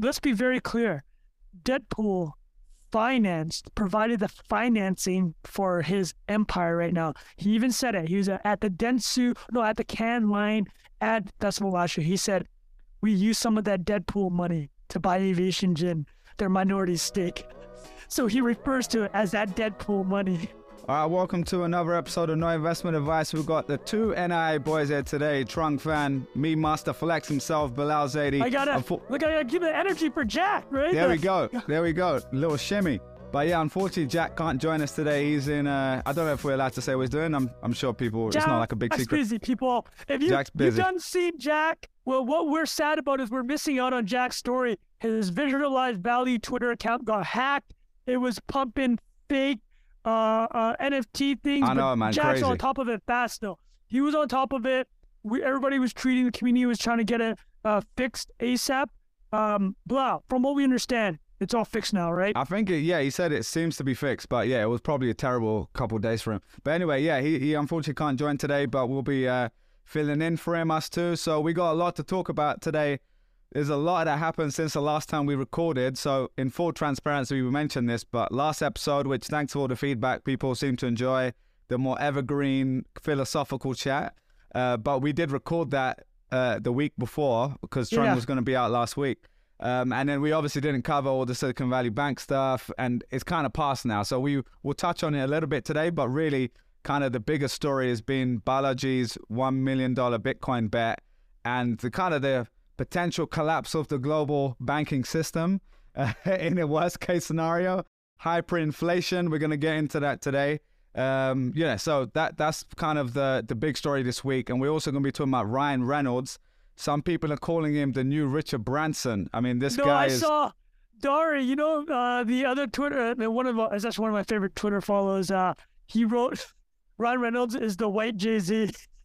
let's be very clear. Deadpool financed, provided the financing for his empire right now. He even said it. He was at the Dentsu, no, at the Cannes line at Festival last year. He said, we use some of that Deadpool money to buy Aviation Gin, their minority stake. So he refers to it as that Deadpool money. All right, welcome to another episode of Not Investment Advice. We've got the two NIA boys here today. Trung Phan, me master flex himself, Bilal Zaidi. I gotta Unfo- look. I gotta give the energy for Jack, right? There we go. There we go. Little shimmy. But yeah, unfortunately, Jack can't join us today. He's in. Uh, I don't know if we're allowed to say what he's doing. I'm. I'm sure people. Jack, it's not like a big Jack's secret. busy, people. If you Jack's busy. you done seen Jack, well, what we're sad about is we're missing out on Jack's story. His Visualize Value Twitter account got hacked. It was pumping fake uh, uh, NFT things. I know, man. Jack's crazy. on top of it fast though. He was on top of it. We, everybody was treating the community was trying to get it uh, fixed ASAP. Um, blah. From what we understand, it's all fixed now, right? I think, it, yeah, he said it seems to be fixed, but yeah, it was probably a terrible couple days for him. But anyway, yeah, he, he unfortunately can't join today, but we'll be uh, filling in for him, us too. So we got a lot to talk about today. There's a lot that happened since the last time we recorded. So, in full transparency, we mentioned this, but last episode, which thanks for all the feedback, people seem to enjoy the more evergreen philosophical chat. Uh, but we did record that uh, the week before because Trung yeah. was going to be out last week. Um, and then we obviously didn't cover all the Silicon Valley Bank stuff, and it's kind of past now. So we will touch on it a little bit today, but really, kind of the biggest story has been Balaji's $1 million Bitcoin bet and the kind of the potential collapse of the global banking system uh, in a worst case scenario, hyperinflation. We're going to get into that today. Um, yeah, so that that's kind of the the big story this week, and we're also going to be talking about Ryan Reynolds. Some people are calling him the new Richard Branson. I mean, this no, guy I is. saw Dari. You know, uh, the other Twitter, one of that's actually one of my favorite Twitter follows. Uh, he wrote, Ryan Reynolds is the white Jay Z.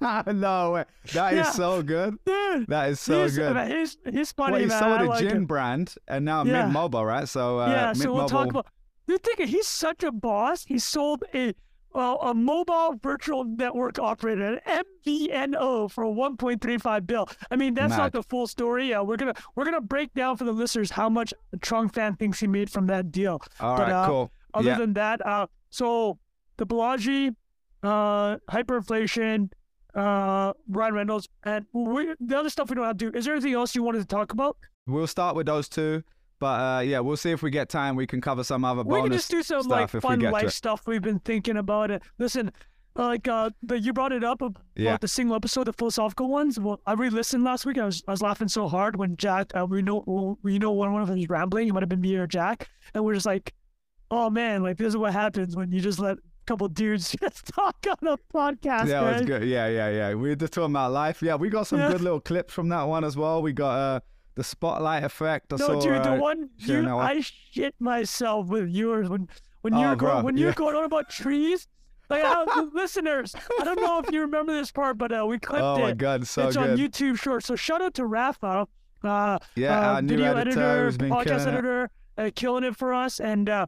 no way. That is yeah. so good. Dude, that is so he's, good. He's, he's funny, well, he man. sold a like gin brand and now yeah. Mint Mobile, right? So, uh, yeah, so we'll talk about. You're thinking he's such a boss. He sold a well, a mobile virtual network operator, an MVNO, for 1.35 bill. I mean, that's Mad. not the full story. Yeah, we're gonna we're gonna break down for the listeners how much Trung Phan thinks he made from that deal. All but, right, uh, cool. Other yeah. than that, uh, so the Balaji, uh, hyperinflation, uh, Ryan Reynolds, and we, the other stuff we don't have to do. Is there anything else you wanted to talk about? We'll start with those two. But uh, yeah, we'll see if we get time. We can cover some other we bonus We can just do some like fun life stuff we've been thinking about. It. Listen, like uh, the, you brought it up about yeah. the single episode, the philosophical ones. Well, I re-listened last week. I was I was laughing so hard when Jack, uh, we know we know one one of them was rambling. It might have been me or Jack, and we're just like, oh man, like this is what happens when you just let couple dudes just talk on a podcast. Yeah, right? it was good. Yeah, yeah, yeah. We were just talking about life. Yeah, we got some yeah. good little clips from that one as well. We got uh the spotlight effect. I no, saw, dude, uh, the one you, I shit myself with yours when when oh, you're bro, going when yeah. you're going on about trees. Like how, listeners, I don't know if you remember this part, but uh, we clipped oh it. Oh my god, so it's good. on YouTube Short. So shout out to Rafa, uh, yeah, uh, video editor, editor, podcast editor, uh, killing it for us. And uh,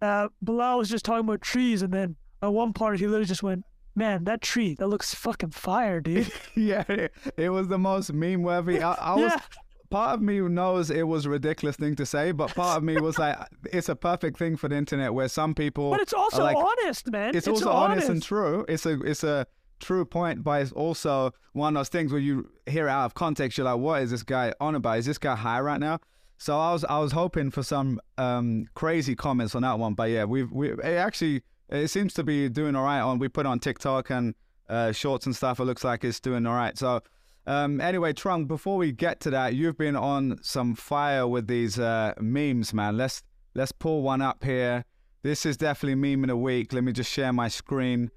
uh, Bilal was just talking about trees, and then at one part he literally just went, man, that tree, that looks fucking fire, dude. yeah, it, it, was the most meme worthy. I, I was. Yeah. Part of me knows it was a ridiculous thing to say, but part of me was like, it's a perfect thing for the internet where some people. But it's also like, honest, man. It's, it's also honest. honest and true. It's a it's a true point, but it's also one of those things where you hear it out of context. You're like, what is this guy on about? Is this guy high right now? So I was I was hoping for some um, crazy comments on that one, but yeah, we've we it actually it seems to be doing all right on we put on TikTok and uh, shorts and stuff. It looks like it's doing all right. So um, anyway, Trung, before we get to that, you've been on some fire with these uh, memes, man. Let's let's pull one up here. This is definitely meme in a week. Let me just share my screen.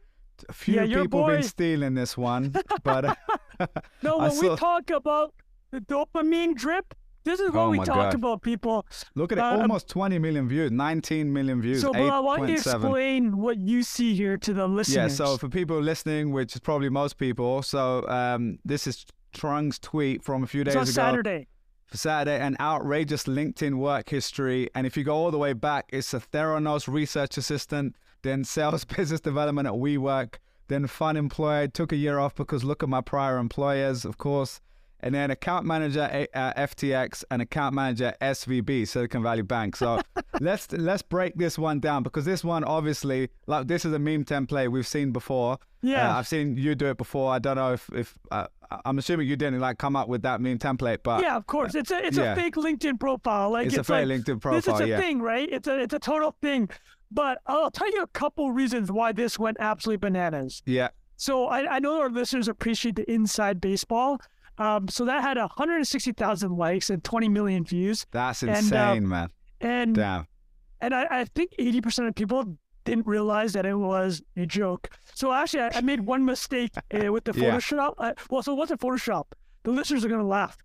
A few yeah, people boy... been stealing this one, but uh, no, when saw... we talk about the dopamine drip, this is what oh we talk God. about, people. Look at it, uh, almost 20 million views, 19 million views. So, 8. but I want you to explain what you see here to the listeners. Yeah, so for people listening, which is probably most people, so um, this is Trung's tweet from a few days it's ago. Saturday. For Saturday, an outrageous LinkedIn work history. And if you go all the way back, it's a Theranos research assistant, then sales business development at WeWork, then fun employed, took a year off because look at my prior employers, of course and then account manager uh, FTX and account manager SVB Silicon Valley Bank. So let's let's break this one down because this one obviously like this is a meme template we've seen before. Yeah. Uh, I've seen you do it before. I don't know if if uh, I'm assuming you didn't like come up with that meme template, but Yeah, of course. It's a it's yeah. a fake LinkedIn profile. Like it's, it's, a fake like, LinkedIn This is a Yeah. thing, right? It's a it's a total thing. But I'll tell you a couple reasons why this went absolutely bananas. Yeah. So I, I know our listeners appreciate the inside baseball. Um, so that had 160,000 likes and 20 million views. That's And, uh, insane, man. And Damn. and I, I think 80% of people didn't realize that it was a joke. So actually, I, I made one mistake uh, with the Yeah. Photoshop. Uh, well, so it wasn't Photoshop. The listeners are going to laugh.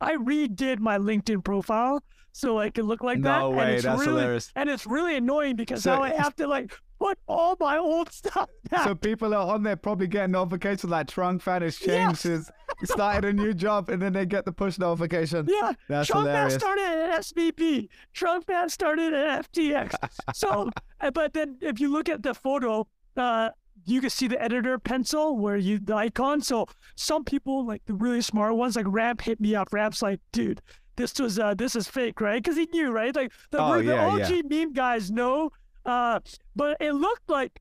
I redid my LinkedIn profile so I could look like that. No and way. it's That's really, hilarious. And it's really annoying because So- now I have to like put all my old stuff back. So people are on there probably getting notifications like Trung Phan has changed Yes. Started a new job and then they get the push notification. Yeah, That's Trung hilarious. man started at SVB. Trung Phan started at FTX. so, uh, but then if you look at the photo, uh, you can see the editor pencil where you the icon. So some people, like the really smart ones, like Ramp, hit me up. Ramp's like, dude, this was uh, this is fake, right? Because he knew, right? Like the, Oh, the yeah, OG meme guys know. Uh, but it looked like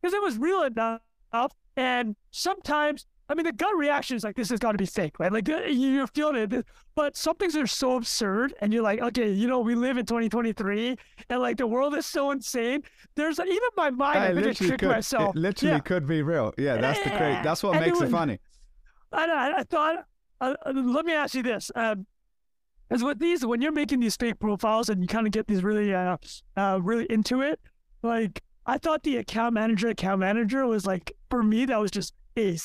because it was real enough, and sometimes. I mean, the gut reaction is like, this has got to be fake, right? Like, uh, you're feeling it. But some things are so absurd, and you're like, okay, you know, we live in 2023, and like the world is so insane. There's even my mind, I it literally tricked could, myself. It literally yeah. could be real. Yeah, that's the crazy. That's what And makes it was- funny. I, I, I thought, uh, uh, let me ask you this. Um, as with these, when you're making these fake profiles and you kind of get these really, uh, uh, really into it, like I thought the account manager, account manager was like, for me, that was just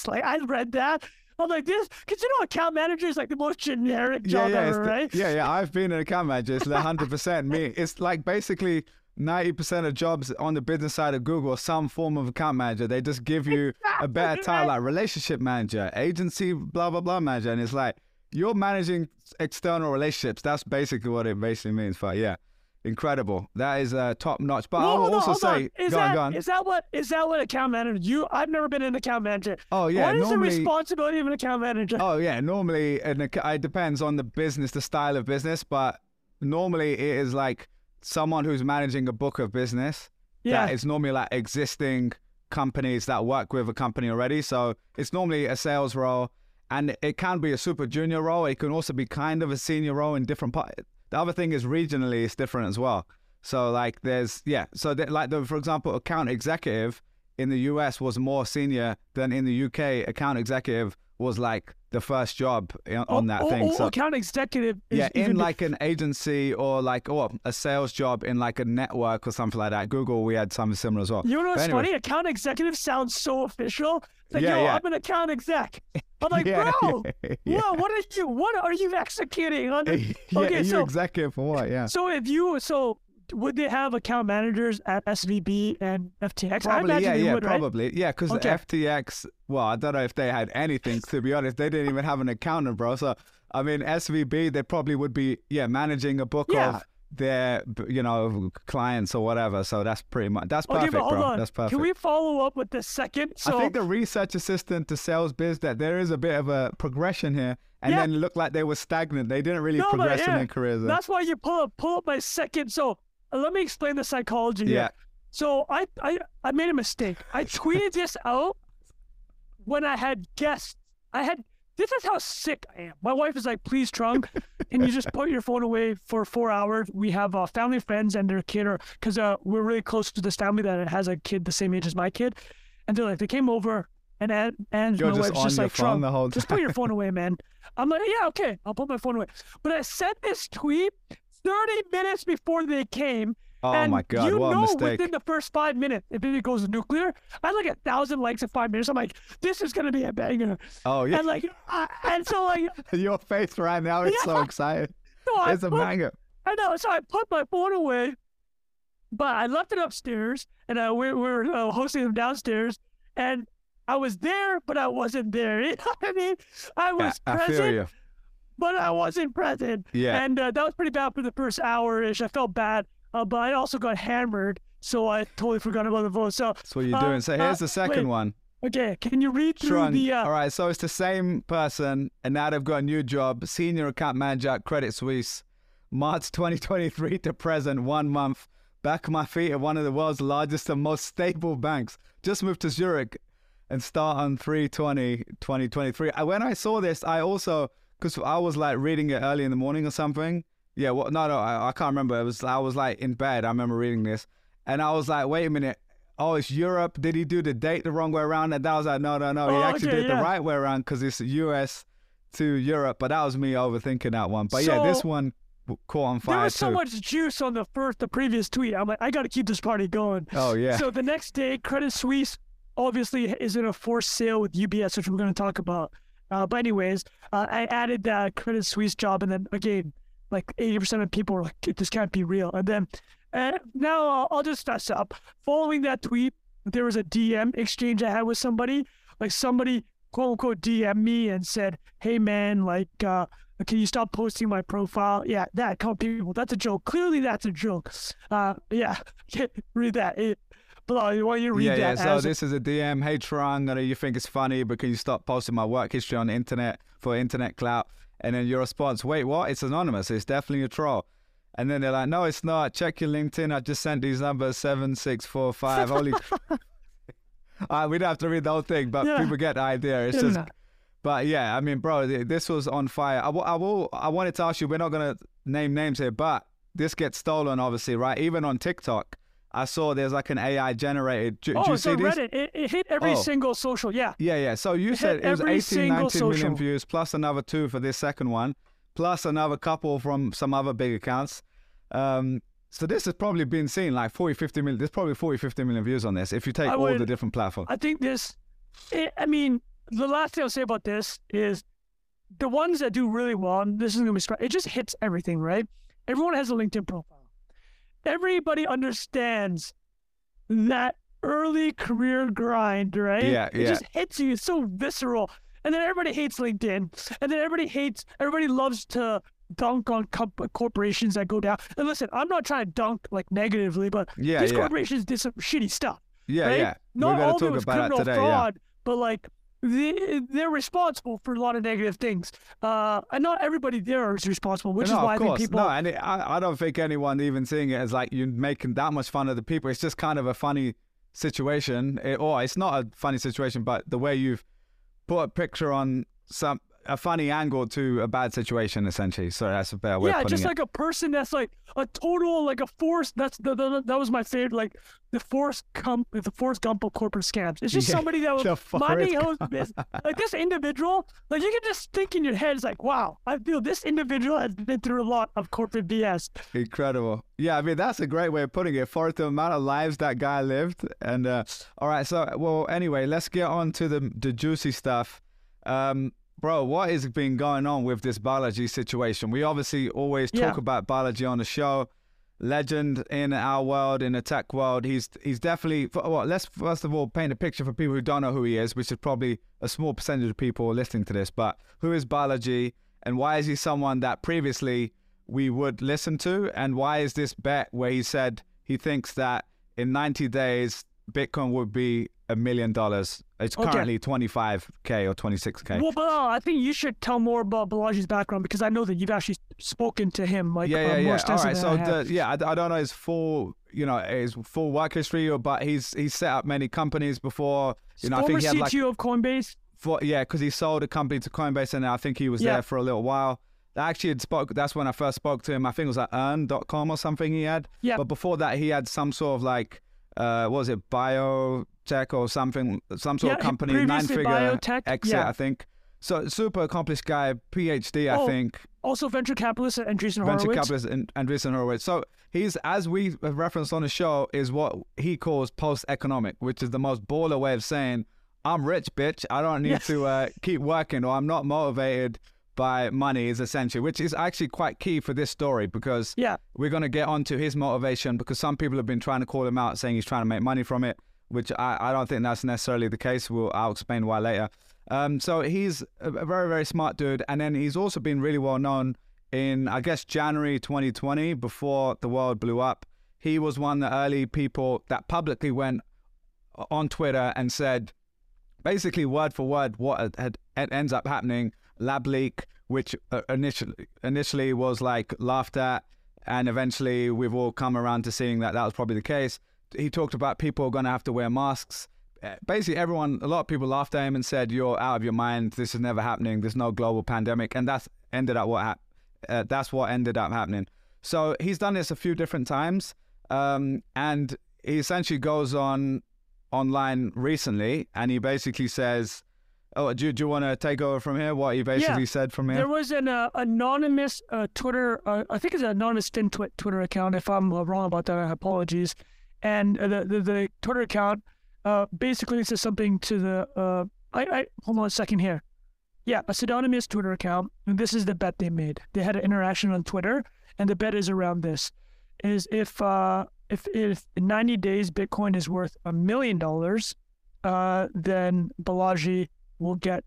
Like I read that. I'm like this, because you know, account manager is like the most generic job yeah, it's ever, the- right? yeah, yeah. I've been an account manager. It's hundred percent me. It's like basically ninety percent of jobs on the business side of Google are some form of account manager. They just give you a better title like relationship manager, agency, blah blah blah manager, and it's like you're managing external relationships. That's basically what it basically means. But yeah, incredible. That is uh, top notch. But I Well, will also say, is go that, on, go on. is that what is that what account manager? You, I've never been an account manager. Oh yeah, what is normally. the responsibility of an account manager? Oh yeah, normally an ac- it depends on the business, the style of business, but normally it is like someone who's managing a book of business. yeah, That is normally like existing companies that work with a company already. So it's normally a sales role, and it can be a super junior role. It can also be kind of a senior role in different part. The other thing is regionally it's different as well. So like there's yeah. So like the for example, account executive in the US was more senior than in the UK. Account executive was like the first job on Oh, that oh, thing. oh, so account executive. Is yeah, in even like an agency or like or a sales job in like a network or something like that. Google, we had something similar as well. You know what's anyway. funny? Account executive sounds so official. It's like, Yeah, yo, yeah. I'm an account exec. I'm like, Yeah, bro, yeah. whoa, what are you? What are you executing? On the, okay, you so executive for what? Yeah. so if you so would they have account managers at SVB and FTX? I Probably, imagine yeah, yeah, would, right? probably, yeah. Because Okay. FTX, well, I don't know if they had anything. To be honest, they didn't even have an accountant, bro. So, I mean, SVB, they probably would be, yeah, managing a book Yeah. of their, you know, clients or whatever. So that's pretty much that's Okay, perfect, bro. on. That's perfect. Can we follow up with the second? So I think the research assistant to sales biz that there is a bit of a progression here, and Yeah. then it looked like they were stagnant. They didn't really No, progress in their careers. that's why you pull up pull up my second. So let me explain the psychology. here. Yeah. So I, I I made a mistake. I tweeted this out when I had guests. I had this is how sick I am. My wife is like, please, Trung, can you just put your phone away for four hours? We have uh, family friends and their kid, or because uh, we're really close to this family that has a kid the same age as my kid, and they're like, they came over, and and, and You're my just wife's just like, phone Trung, the whole just put your phone away, man. I'm like, yeah, okay, I'll put my phone away. But I sent this tweet 30 minutes before they came. oh and my god, you what know mistake! within the first five minutes, if it goes nuclear, I like a thousand likes in five minutes. I'm like, this is gonna be a banger. oh yeah, And like, I, and so like, your face right now is so Yeah. excited. so I It's a banger. I know. So I put my phone away, but I left it upstairs, and uh, we're we're uh, hosting them downstairs, and I was there, but I wasn't there. You know what I mean? I was I feel present, you. But I wasn't present. Yeah. And uh, that was pretty bad for the first hour ish. I felt bad, uh, but I also got hammered, so I totally forgot about the vote. So That's what you're uh, doing. So uh, here's the second wait. one. Okay, can you read through Trung. the? Uh, All right, so it's the same person, and now they've got a new job, senior account manager at Credit Suisse, March 2023 to present, one month. Back my feet at one of the world's largest and most stable banks. Just moved to Zurich and start on 320 2023. Uh, When I saw this, I also, because I was like reading it early in the morning or something. Yeah, well, no, no, I, I can't remember. It was I was like in bed. I remember reading this, and I was like, wait a minute. Oh, it's Europe. Did he do the date the wrong way around? And I was like, no, no, no. He Oh, actually okay, did the yeah. right way around because it's US to Europe. But that was me overthinking that one. But yeah, this one caught on fire. there was so much juice on the first, the previous tweet. I'm like, I got to keep this party going. oh yeah. So the next day, Credit Suisse obviously is in a forced sale with UBS, which we're going to talk about. Uh, but anyways, uh, I added that Credit Suisse job, and then again, like 80% of people were like, "This can't be real." And then uh, now I'll, I'll just fess up. Following that tweet, there was a DM exchange I had with somebody. Like somebody quote unquote DM me and said, "Hey man, like." uh can you stop posting my profile? Yeah, that couple people. That's a joke. Clearly, that's a joke. Uh, yeah, read that. It, Bilal, why you read yeah, yeah. So this is a DM. Hey, Trung, I know you think it's funny, but can you stop posting my work history on the internet for internet clout? And then your response, wait, what? It's anonymous. It's definitely a troll. And then they're like, no, it's not. Check your LinkedIn. I just sent these numbers seven six four five. Holy. uh, we don't have to read the whole thing, but Yeah. people get the idea. It's Yeah, just. no. But yeah, I mean, bro, this was on fire. I, w- I will. I wanted to ask you. We're not gonna name names here, but this gets stolen, obviously, right? Even on TikTok, I saw there's like an AI generated. Oh, you it's see on? Reddit. It, it hit every Oh. single social. Yeah. Yeah, yeah. So you It said it was every 18, single 19 million social. views, plus another two for this second one, plus another couple from some other big accounts. Um, so this has probably been seen like 40, 50 million. There's probably 40, 50 million views on this if you take I all the different platforms. I think this. It, I mean, the last thing I'll say about this is the ones that do really well. And this is gonna be. stra- It just hits everything, right? Everyone has a LinkedIn profile. Everybody understands that early career grind, right? Yeah, yeah. It yeah. just hits you. It's so visceral. And then everybody hates LinkedIn. And then everybody hates, everybody loves to dunk on comp- corporations that go down. And listen, I'm not trying to dunk like negatively, but Yeah, these yeah. corporations did some shitty stuff. yeah, right? yeah. Not all of it was criminal today. Yeah. fraud, but like they, they're responsible for a lot of negative things. Uh, and not everybody there is responsible, which no, is why I think people. No, and it, I, I don't think anyone even seeing it as like you're making that much fun of the people. It's just kind of a funny situation, It- or it's not a funny situation, but the way you've put a picture on some a funny angle to a bad situation, essentially. So that's a better way yeah, of just it. like a person that's like a total like a force. That's the, the that was my favorite. Like the force Gump, the force Gump of corporate scams. It's just Yeah, somebody that the was minding his business. Like this individual, like you can just think in your head, it's like, wow, I feel this individual has been through a lot of corporate BS. Incredible. Yeah, I mean that's a great way of putting it. For the amount of lives that guy lived, and uh, all right. So, well, anyway, let's get on to the the juicy stuff. Um, bro, what is been going on with this Balaji situation? We obviously always talk Yeah. about Balaji on the show. Legend in our world, in the tech world. He's he's definitely. Well, let's first of all paint a picture for people who don't know who he is, which is probably a small percentage of people listening to this. But who is Balaji, and why is he someone that previously we would listen to? And why is this bet where he said he thinks that in 90 days Bitcoin would be a million dollars? It's Okay. currently 25k or 26k. Well, but uh, I think you should tell more about Balaji's background because I know that you've actually spoken to him like yeah, uh, yeah, more yeah. All right, so I the, yeah, I, I don't know his full, you know, his full work history, but he's he's set up many companies before. You know, I think he had CTO like of Coinbase. for, yeah, because he sold a company to Coinbase, and I think he was Yeah. there for a little while. I actually had spoke. That's when I first spoke to him. I think it was at Earn.com or something. He had. Yeah. But before that, he had some sort of like, uh, what was it biotech or something, some sort Yeah, of company, nine-figure biotech, exit, yeah. I think. So super accomplished guy, PhD, I Oh, think Also venture capitalist Andreessen venture Horowitz. capitalist and Andreessen Horowitz. So he's, as we have referenced on the show, is what he calls post-economic, which is the most baller way of saying, "I'm rich, bitch. I don't need Yes. to uh, keep working, or I'm not motivated by money." Is essentially, which is actually quite key for this story because Yeah. we're going to get onto his motivation because some people have been trying to call him out, saying he's trying to make money from it, which I, I don't think that's necessarily the case. We'll, I'll explain why later. Um, so he's a very, very smart dude. And then he's also been really well known in, I guess, January 2020, before the world blew up. He was one of the early people that publicly went on Twitter and said, basically word for word what had, had ends up happening. Lab leak, which uh, initially initially was like laughed at, and eventually we've all come around to seeing that that was probably the case. He talked about people are going to have to wear masks. Uh, basically, everyone, a lot of people laughed at him and said, "You're out of your mind. This is never happening. There's no global pandemic," and that's ended up what hap- uh, that's what ended up happening. So he's done this a few different times, um, and he essentially goes on online recently, and he basically says, "Oh, do, do you want to take over from here? What he basically Yeah. said from here?" There was an uh, anonymous uh, Twitter, uh, I think it's an anonymous FinTwit Twitter account. If I'm uh, wrong about that, apologies. And the, the the Twitter account uh, basically says something to the. Uh, I, I hold on a second here. Yeah, a pseudonymous Twitter account. And this is the bet they made. They had an interaction on Twitter, and the bet is around this: is if uh, if if in 90 days Bitcoin is worth a million dollars, uh, then Balaji will get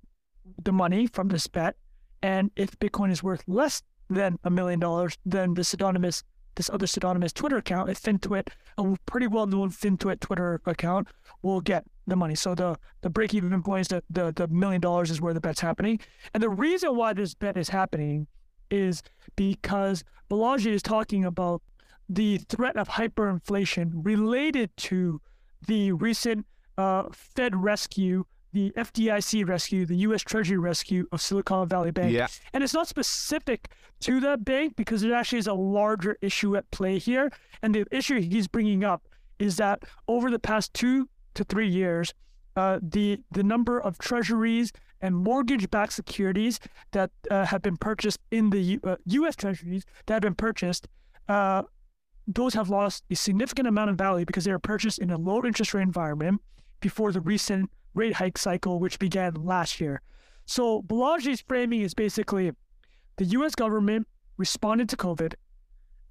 the money from this bet. And if Bitcoin is worth less than a million dollars, then the pseudonymous, this other pseudonymous Twitter account, a FinTwit, a pretty well-known FinTwit Twitter account, will get the money. So the the break-even point is that the the million dollars is where the bet's happening. And the reason why this bet is happening is because Balaji is talking about the threat of hyperinflation related to the recent uh, Fed rescue, the FDIC rescue, the U.S. Treasury rescue of Silicon Valley Bank. Yeah. And it's not specific to that bank because there actually is a larger issue at play here. And the issue he's bringing up is that over the past two to three years, uh, the the number of treasuries and mortgage-backed securities that uh, have been purchased in the U- uh, U.S. Treasuries that have been purchased, uh, those have lost a significant amount of value because they were purchased in a low interest rate environment before the recent rate hike cycle, which began last year. So Balaji's framing is basically the U.S. government responded to COVID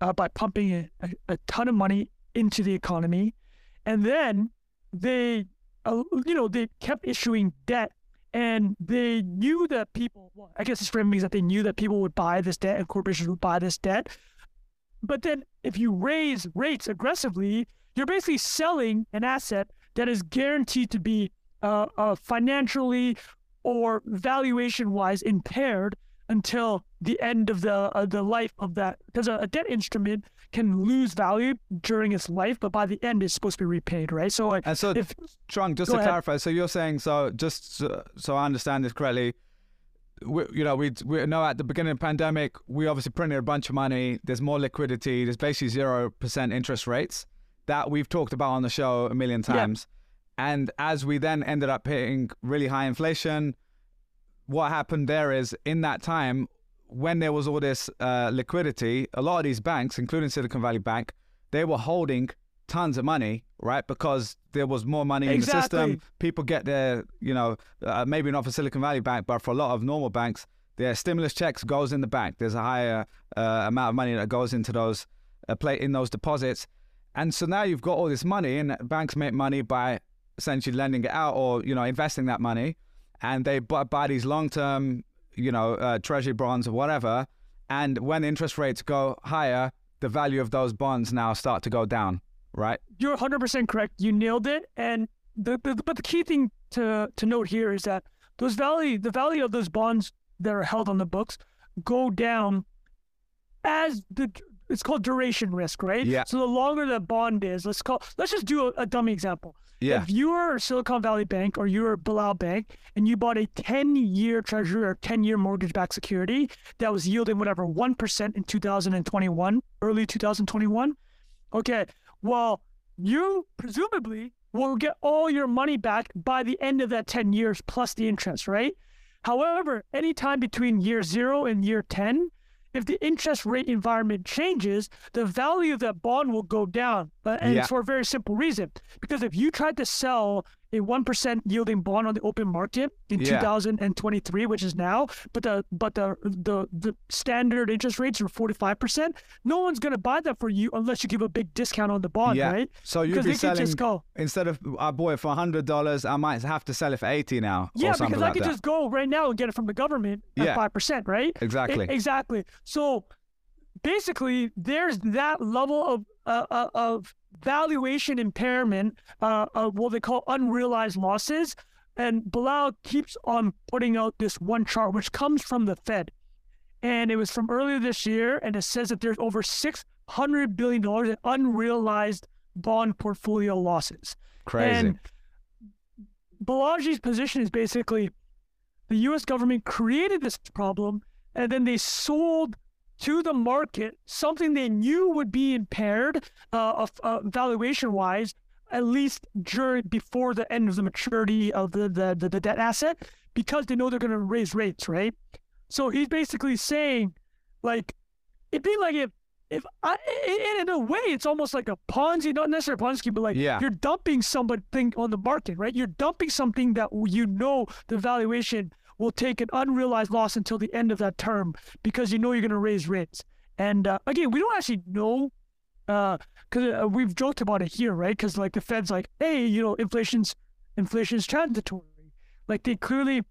uh, by pumping a, a, ton of money into the economy, and then they, uh, you know, they kept issuing debt, and they knew that people. Well, I guess his framing is that they knew that people would buy this debt and corporations would buy this debt. But then, if you raise rates aggressively, you're basically selling an asset that is guaranteed to be uh, uh, financially or valuation wise impaired until the end of the uh, the life of that because a, a debt instrument can lose value during its life but by the end it's supposed to be repaid right so like, And so, if Trung, just to ahead. clarify, so you're saying, so just so, so I understand this correctly, we, you know, we we know at the beginning of the pandemic, we obviously printed a bunch of money. There's more liquidity. There's basically zero percent interest rates that we've talked about on the show a million Yeah. And as we then ended up hitting really high inflation, what happened there is in that time when there was all this uh, liquidity, a lot of these banks, including Silicon Valley Bank, they were holding tons of money, right? Because there was more money in the Exactly. system. People get their, you know, uh, maybe not for Silicon Valley Bank, but for a lot of normal banks, their stimulus checks goes in the bank. There's a higher uh, amount of money that goes into those uh, play in those deposits, and so now you've got all this money, and banks make money by essentially lending it out or you know investing that money, and they buy, buy these long-term, you know, uh, treasury bonds or whatever. And when interest rates go higher, the value of those bonds now start to go down, right? you're 100% correct you nailed it and the, the but the key thing to to note here is that those value the value of those bonds that are held on the books go down as the it's called duration risk right Yeah. so the longer the bond is let's call let's just do a, a dummy example Yeah. if you are Silicon Valley Bank or you're Bilal Bank and you bought a 10 year treasury or 10 year mortgage backed security that was yielding whatever 1% in 2021, early 2021, okay, well, you presumably will get all your money back by the end of that 10 years plus the interest, right? However, anytime between year zero and year 10, if the interest rate environment changes, the value of that bond will go down. Uh, and Yeah. it's for a very simple reason. Because if you tried to sell a 1% yielding bond on the open market in Yeah. 2023, which is now, but the but the the, the standard interest rates are 45%, no one's going to buy that for you unless you give a big discount on the bond, yeah. right? So you'd Because be could selling just go, instead of I bought it for hundred dollars, I might have to sell it for eighty now. yeah, because I like could that. just go right now and get it from the government at 5%, right? exactly. E- exactly. So basically, there's that level of uh, uh, of valuation impairment uh, of what they call unrealized losses And Bilal keeps on putting out this one chart, which comes from the Fed. And it was from earlier this year. And it says that there's over $600 billion in unrealized bond portfolio losses. Crazy. And Balaji's position is basically the US government created this problem and then they sold to the market something they knew would be impaired uh, uh, valuation wise at least during before the end of the maturity of the, the, the, the debt asset because they know they're going to raise rates right so he's basically saying like it'd be like if if I, in, in a way, it's almost like a Ponzi, not necessarily a Ponzi scheme, but like Yeah. you're dumping something on the market, right? You're dumping something that you know the valuation will take an unrealized loss until the end of that term because you know you're going to raise rates. And uh, again, we don't actually know because uh, we've joked about it here, right? Because like the Fed's like, hey, you know, inflation's inflation's transitory. Like they clearly,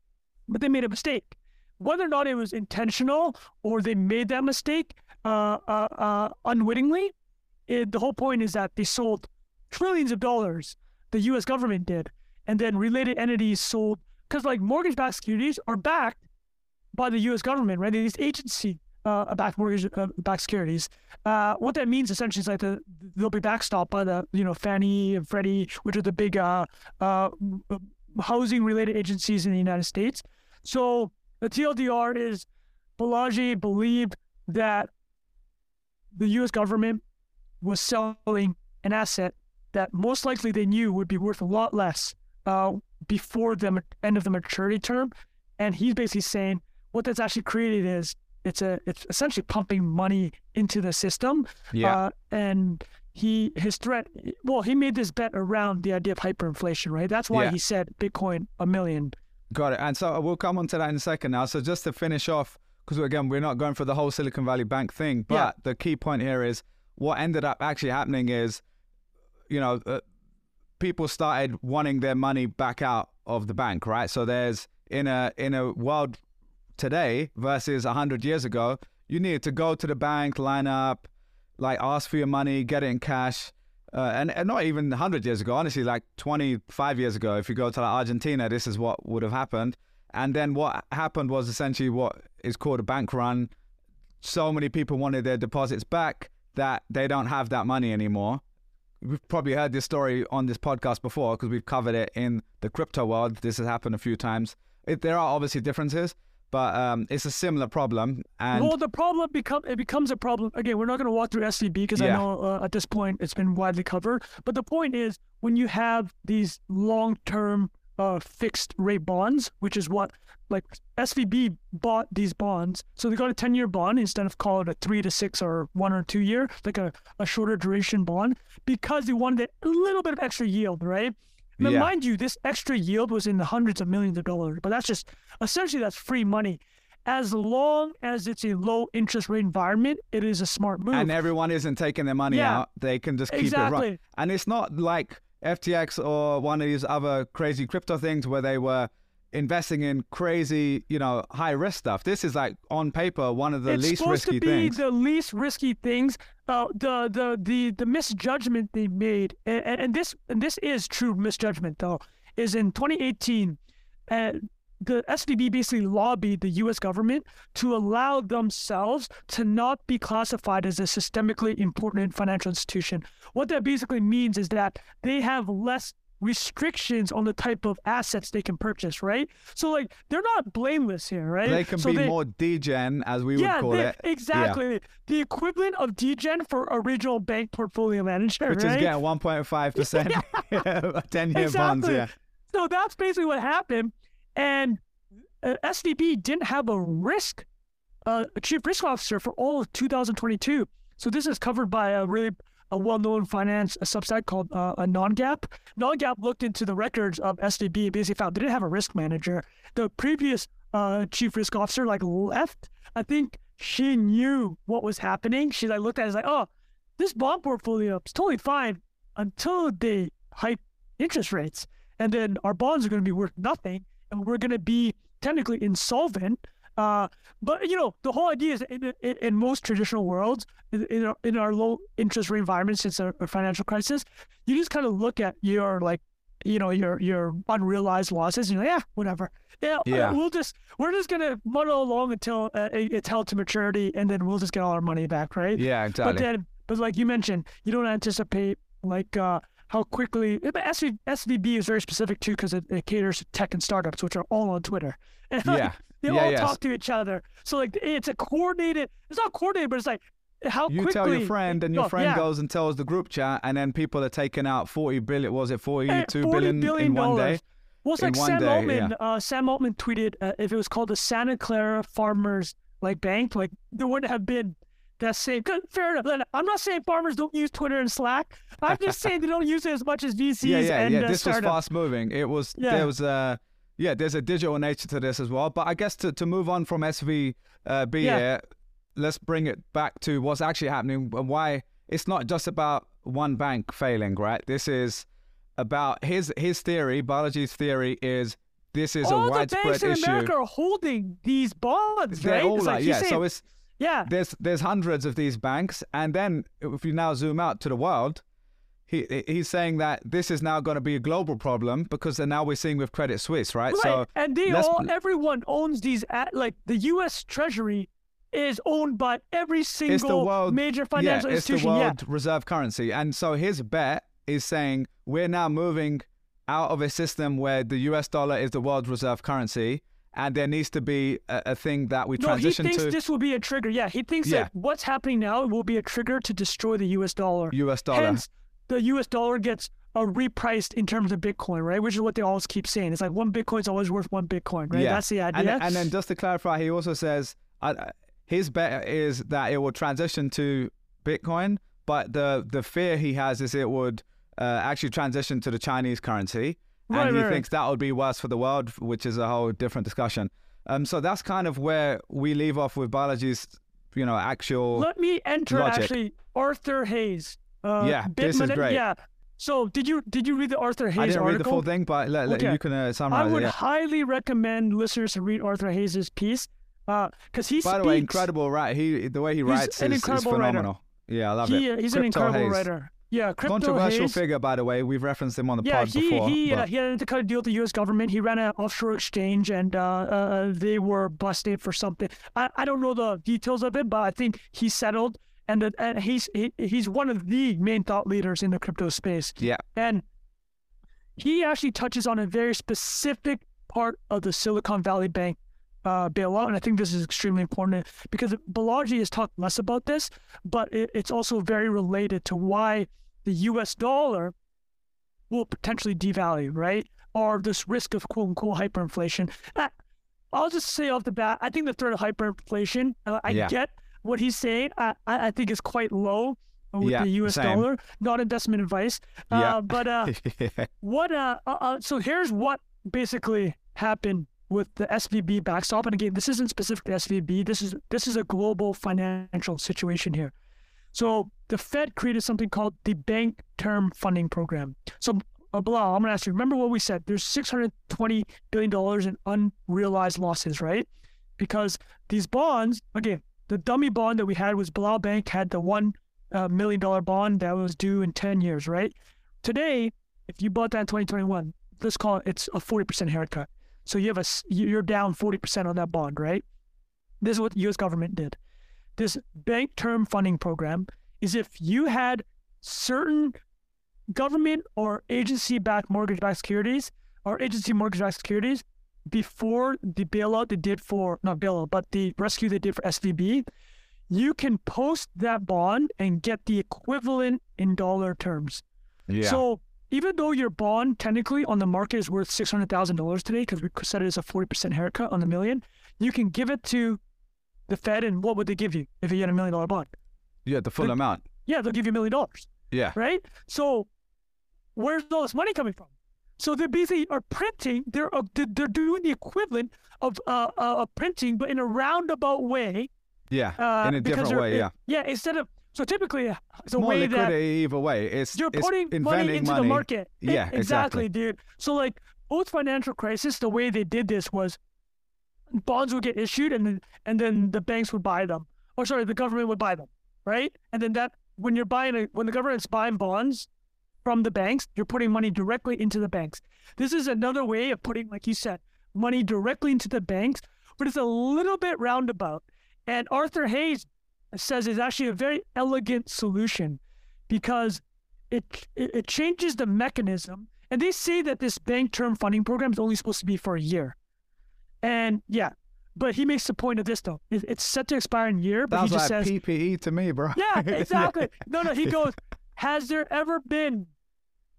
but they made a mistake. Whether or not it was intentional or they made that mistake uh, uh, uh, unwittingly, it, the whole point is that they sold trillions of dollars. The U.S. government did, and then related entities sold because like mortgage-backed securities are backed by the U.S. government, right? These agency uh, backed mortgage-backed securities. Uh, what that means essentially is like the, they'll be backstopped by the you know Fannie and Freddie, which are the big uh, uh, housing-related agencies in the United States. So the TLDR is Balaji believed that the U.S. government was selling an asset that most likely they knew would be worth a lot less uh, before the end of the maturity term, and he's basically saying what that's actually created is it's a it's essentially pumping money into the system, Yeah. uh, and he his threat well he made this bet around the idea of hyperinflation, right? That's why Yeah. he said Bitcoin a million. Got it. And so we'll come on to that in a second now. So just to finish off, because again, we're not going for the whole Silicon Valley Bank thing, but Yeah. the key point here is what ended up actually happening is, you know, uh, people started wanting their money back out of the bank, right? So there's in a in a world today versus 100 years ago, you needed to go to the bank, line up, like ask for your money, get it in cash. Uh, and, and not even 100 years ago, honestly, like 25 years ago, if you go to like Argentina, this is what would have happened. And then what happened was essentially what is called a bank run. So many people wanted their deposits back that they don't have that money anymore. We've probably heard this story on this podcast before because we've covered it in the crypto world. This has happened a few times. It, there are obviously differences, but um, it's a similar problem. And well, the problem become it becomes a problem again. We're not going to walk through SVB because I know uh, at this point it's been widely covered. But the point is, when you have these long-term uh, fixed rate bonds, which is what like SVB bought these bonds, so they got a ten-year bond instead of call it a three to six or one or two year, like a, a shorter duration bond, because they wanted a little bit of extra yield, right? Now, Yeah. mind you, this extra yield was in the hundreds of millions of dollars, but that's just essentially that's free money. As long as it's a low interest rate environment, it is a smart move. and everyone isn't taking their money Yeah. out. They can just keep it Exactly. right. And it's not like FTX or one of these other crazy crypto things where they were investing in crazy, you know, high risk stuff. This is like on paper one of the it's least supposed risky to be things. the least risky things. Uh, the the the the misjudgment they made, and, and this and this is true misjudgment though, is in 2018, uh, the SVB basically lobbied the U.S. government to allow themselves to not be classified as a systemically important financial institution. What that basically means is that they have less restrictions on the type of assets they can purchase, right? So like they're not blameless here, right? they can so be they, more degen, as we yeah, would call they- it. exactly. The equivalent of degen for a regional bank portfolio manager, right? Which right? is getting 1.5% 10 year bonds. Yeah. So that's basically what happened. And uh, SVB didn't have a risk, uh, a chief risk officer for all of 2022. So this is covered by a really a well-known finance a subset called uh, a non-gap. Non-gap looked into the records of SVB and basically found they didn't have a risk manager. The previous uh, chief risk officer like left. I think she knew what was happening. She like looked at it like, oh, this bond portfolio is totally fine until they hike interest rates, and then our bonds are going to be worth nothing, and we're going to be technically insolvent. Uh, but you know, the whole idea is in, in, in most traditional worlds, in, in, our, in our low interest rate environment since our, our financial crisis, you just kind of look at your like you know your your unrealized losses. And you're like, yeah, whatever. Yeah, uh, Yeah. we'll just we're just gonna muddle along until uh, it's held to maturity, and then we'll just get all our money back, right? Yeah, exactly. But then, but like you mentioned, you don't anticipate like uh, how quickly. But SV, SVB is very specific too because it, it caters to tech and startups, which are all on Twitter. And like, Yeah. they Yeah, all yes. talk to each other. So like it's a coordinated. It's not coordinated, but it's like how you quickly. tell your friend, and your No, friend yeah. goes and tells the group chat, and then people are taking out forty billion. Was it forty-two Eh, billion $40 billion in one day? Well, it's in like Sam day, Altman. Uh, Sam Altman tweeted uh, if it was called the Santa Clara Farmers like Bank, like there wouldn't have been that same. Fair enough. I'm not saying farmers don't use Twitter and Slack. I'm just saying they don't use it as much as VCs Yeah, yeah, and yeah. uh, This was fast moving. It was Yeah. there was uh yeah, there's a digital nature to this as well. But I guess to, to move on from SVB uh, Yeah. here, let's bring it back to what's actually happening and why it's not just about one bank failing, right? This is about his his theory, Balaji's theory is this is All a the widespread banks in issue. America are holding these bonds, They're right? all like, he's yeah, saying- so it's yeah, there's there's hundreds of these banks, and then if you now zoom out to the world, he he's saying that this is now going to be a global problem because now we're seeing with Credit Suisse, right? right. So and they all, everyone owns these. At, like the U.S. Treasury is owned by every single world major financial yeah, it's the institution. world reserve currency, and so his bet is saying we're now moving out of a system where the U.S. dollar is the world reserve currency, and there needs to be a, a thing that we transition to No, he thinks to this will be a trigger. Yeah, he thinks Yeah. that what's happening now will be a trigger to destroy the U.S. dollar. U.S. dollar. Hence, the U.S. dollar gets uh, repriced in terms of Bitcoin, right? Which is what they always keep saying. It's like one Bitcoin's always worth one Bitcoin, right? Yeah. That's the And, idea. and then just to clarify, he also says uh, his bet is that it will transition to Bitcoin, but the the fear he has is it would uh, actually transition to the Chinese currency, and he right, right. thinks that would be worse for the world, which is a whole different discussion. Um, so that's kind of where we leave off with Balaji's, you know, actual. Let me enter logic. actually Arthur Hayes. Uh, Yeah, this is great. Yeah. So did you did you read the Arthur Hayes I didn't read the article? full thing, but let, let- Okay. you can uh, I would it. Yeah. highly recommend listeners to read Arthur Hayes' piece because he By the way, incredible, right? He the way he writes is, is incredible writer. phenomenal. Yeah, I love He, it. he's an incredible Hayes. writer. Yeah, crypto Controversial Hayes. figure, by the way. We've referenced him on the Yeah, pod he before. he uh, he had to cut a deal with the U.S. government. He ran an offshore exchange, and uh, uh, they were busted for something. I, I don't know the details of it, but I think he settled, and that- and he's he, he's one of the main thought leaders in the crypto space. yeah, And he actually touches on a very specific part of the Silicon Valley Bank uh, bailout. And I think this is extremely important because Balaji has talked less about this, but it, it's also very related to why the US dollar will potentially devalue, right? Or this risk of quote unquote hyperinflation. Uh, I'll just say off the bat, I think the threat of hyperinflation, uh, I Yeah. get what he's saying. I, I think is quite low with Yeah, the US same. dollar. Not investment advice. Yeah. Uh, but uh, what uh, uh, uh so here's what basically happened with the SVB backstop. And again this isn't specific to SVB this is this is a global financial situation here. So the Fed created something called the bank term funding program. So blah, Bilal, I'm gonna ask you remember what we said? There's 620 billion dollars in unrealized losses right? Because these bonds again the dummy bond that we had was Bilal Bank had the one uh, million dollar bond that was due in 10 years right? Today if you bought that in 2021 let's call it it's a 40% haircut so you have a you're down 40% on that bond right? This is what the us government did. This bank term funding program is if you had certain government or agency backed mortgage backed securities or agency mortgage backed securities before the bailout they did for not bailout but the rescue they did for svb you can post that bond and get the equivalent in dollar terms. Yeah. so even though your bond technically on the market is worth six hundred thousand dollars today, because we said as a forty percent haircut on the million, you can give it to the Fed, and what would they give you if you had a million dollar bond? yeah, the full amount. Yeah, they'll give you a million dollars, Yeah. right? So where's all this money coming from? So they basically are printing. They're uh, they're they're doing the equivalent of uh, uh printing, but in a roundabout way. Yeah. Uh, in a different way. it- Yeah. Yeah, instead of so typically it's a More way that either way. It's you're it's putting money into money. the market. Yeah, exactly, exactly. dude. So like post financial crisis, the way they did this was bonds would get issued and then and then the banks would buy them. Or sorry, the government would buy them, right? And then that when you're buying a when the government's buying bonds, from the banks. You're putting money directly into the banks. This is another way of putting, like you said, money directly into the banks, but it's a little bit roundabout. And Arthur Hayes says is actually a very elegant solution because it, it, it changes the mechanism. And they say that this bank term funding program is only supposed to be for a year. And yeah, but he makes the point of this though. It, it's set to expire in a year, but Sounds he just like says PPE to me, bro. yeah, exactly. No, no, he goes, has there ever been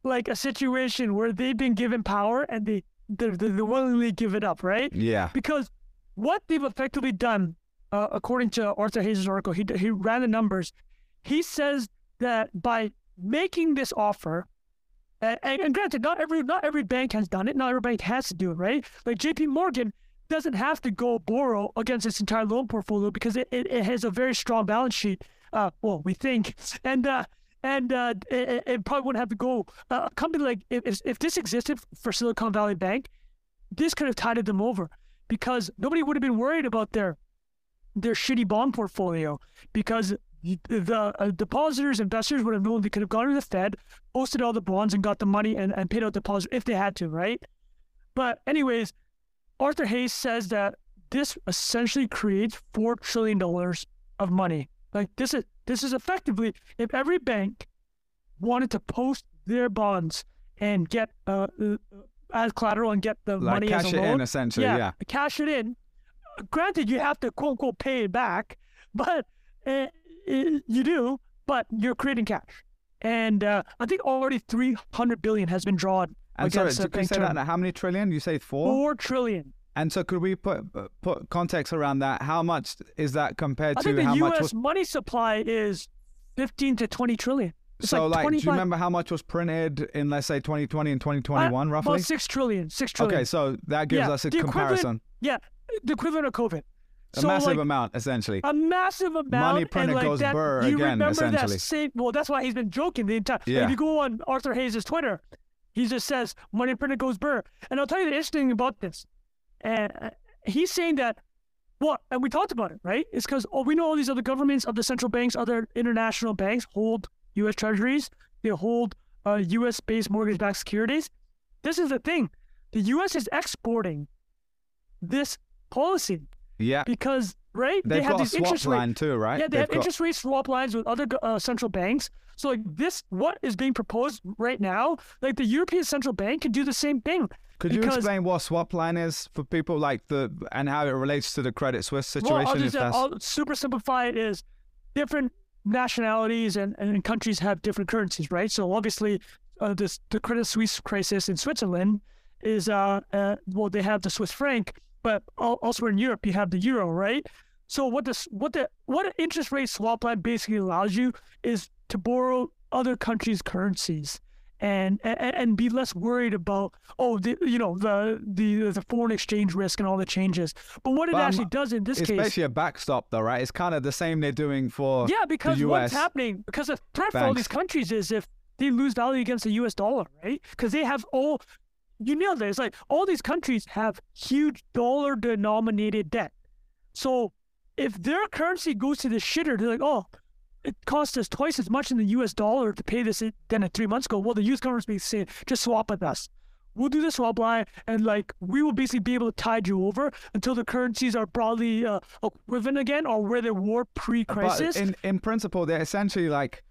like a situation where they've been given power and they they, they willingly give it up, right? Yeah. Because what they've effectively done, uh, according to Arthur Hayes' article, he he ran the numbers. He says that by making this offer, and, and granted, not every not every bank has done it. Not every bank has to do it, right? Like J.P. Morgan doesn't have to go borrow against its entire loan portfolio because it, it, it has a very strong balance sheet. Uh, well, we think, and uh, and uh, it, it probably wouldn't have to go. Uh, a company like if if this existed for Silicon Valley Bank, this could have tided them over because nobody would have been worried about their their shitty bond portfolio because the uh, depositors, investors would have known they could have gone to the Fed, posted all the bonds, and got the money and, and paid out deposits if they had to, right? But anyways, Arthur Hayes says that this essentially creates four trillion dollars of money. Like this is this is effectively if every bank wanted to post their bonds and get uh, uh as collateral and get the Like money cash as a it loan, in, essentially. Yeah. cash it in. Granted, you have to quote unquote pay it back, but uh, you do. But you're creating cash, and uh, I think already 300 billion has been drawn And sorry, against the could you say term. that? How many trillion? You say four? Four trillion. And so could we put put context around that? How much is that compared I to the how much U.S. was? money supply is 15 to 20 trillion. It's So like, like, do you remember how much was printed in let's say 2020 and 2021 uh, roughly? About six trillion. Six trillion. Okay, so that gives Yeah, us a the comparison. Yeah, the equivalent of COVID. A so massive like, amount, essentially. a massive amount. Money printed like goes that, burr you again, remember essentially. that same? Well, that's why he's been joking the entire. Yeah. If you go on Arthur Hayes' Twitter, he just says money printed goes burr. And I'll tell you the interesting thing about this. And uh, he's saying that. Well, and we talked about it, right? It's because oh, we know all these other governments, other central banks, other international banks hold U.S. Treasuries. They hold uh, U.S.-based mortgage-backed securities. This is the thing: the U.S. is exporting this policy Yeah. because right They've they have these swap interest rate line too, right? yeah they They've have got- interest rate swap lines with other uh, central banks so like this what is being proposed right now like the european central bank can do the same thing Could you explain what swap line is for people like the and how it relates to the Credit Suisse well situation? i'll just uh, I'll super simplify it is different nationalities and, and countries have different currencies right so obviously uh, this the credit suisse crisis in switzerland is uh, uh well they have the swiss franc but also in europe you have the euro right So what this what the what an interest rate swap line basically allows you is to borrow other countries' currencies and and, and be less worried about oh the, you know the the the foreign exchange risk and all the changes. But what it But, actually does in this it's case, basically a backstop, though, right? It's kind of the same they're doing for yeah, because what's happening because the threat for all these countries is if they lose value against the U.S. dollar, right? Because they have all you know this like all these countries have huge dollar denominated debt. So if their currency goes to the shitter, they're like, oh, it cost us twice as much in the U.S. dollar to pay this than it three months ago. Well, the U.S. government's basically saying, just swap with us. We'll do the swap line, and like we will basically be able to tide you over until the currencies are broadly uh, equivalent again, or where they were pre-crisis. In, in principle, they're essentially like,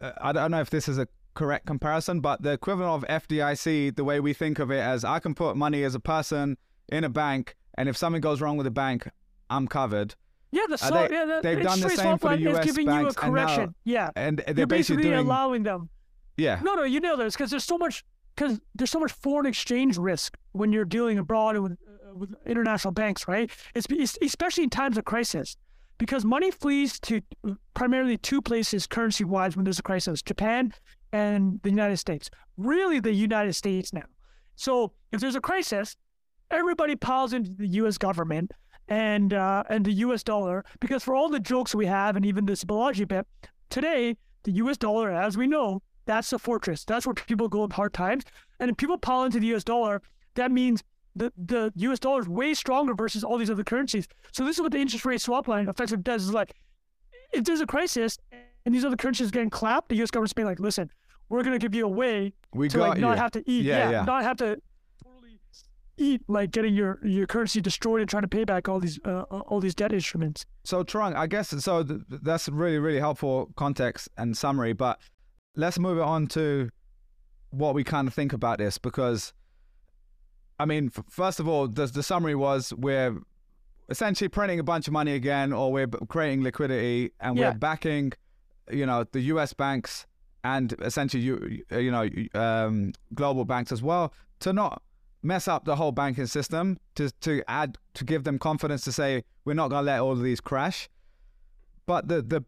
uh, I don't know if this is a correct comparison, but the equivalent of FDIC, the way we think of it as I can put money as a person in a bank, and if something goes wrong with the bank, I'm covered. Yeah, the Are swap, they- yeah, the they've done the same for the US giving you a banks, and now- correction. yeah, And they're you're basically, basically doing, allowing them. yeah. No, no, you know this because there's so much because there's so much foreign exchange risk when you're dealing abroad with, uh, with international banks, right? It's, it's especially in times of crisis because money flees to uh, primarily two places currency-wise when there's a crisis: Japan and the United States. Really, the United States now. So if there's a crisis, everybody piles into the U.S. government and uh, and the U.S. dollar because for all the jokes we have and even this Balaji bit today, the U.S. dollar, as we know, that's a fortress. That's where people go in hard times. And if people pile into the U.S. dollar, that means the the U.S. dollar is way stronger versus all these other currencies. So this is what the interest rate swap line effectively does. Is like if there's a crisis and these other currencies getting clapped, the U.S. government's being like, listen, we're gonna give you a way We to like you. not have to eat. Yeah, Yeah, yeah. not have to totally eat like getting your your currency destroyed and trying to pay back all these uh, all these debt instruments. So Trung, I guess so. Th- that's really really helpful context and summary. But let's move it on to what we kind of think about this because, I mean, f- first of all, the the summary was we're essentially printing a bunch of money again, or we're creating liquidity, and Yeah. we're backing, you know, the U.S. banks and essentially you you know um, global banks as well to not mess up the whole banking system to to add to give them confidence to say we're not going to let all of these crash. But the the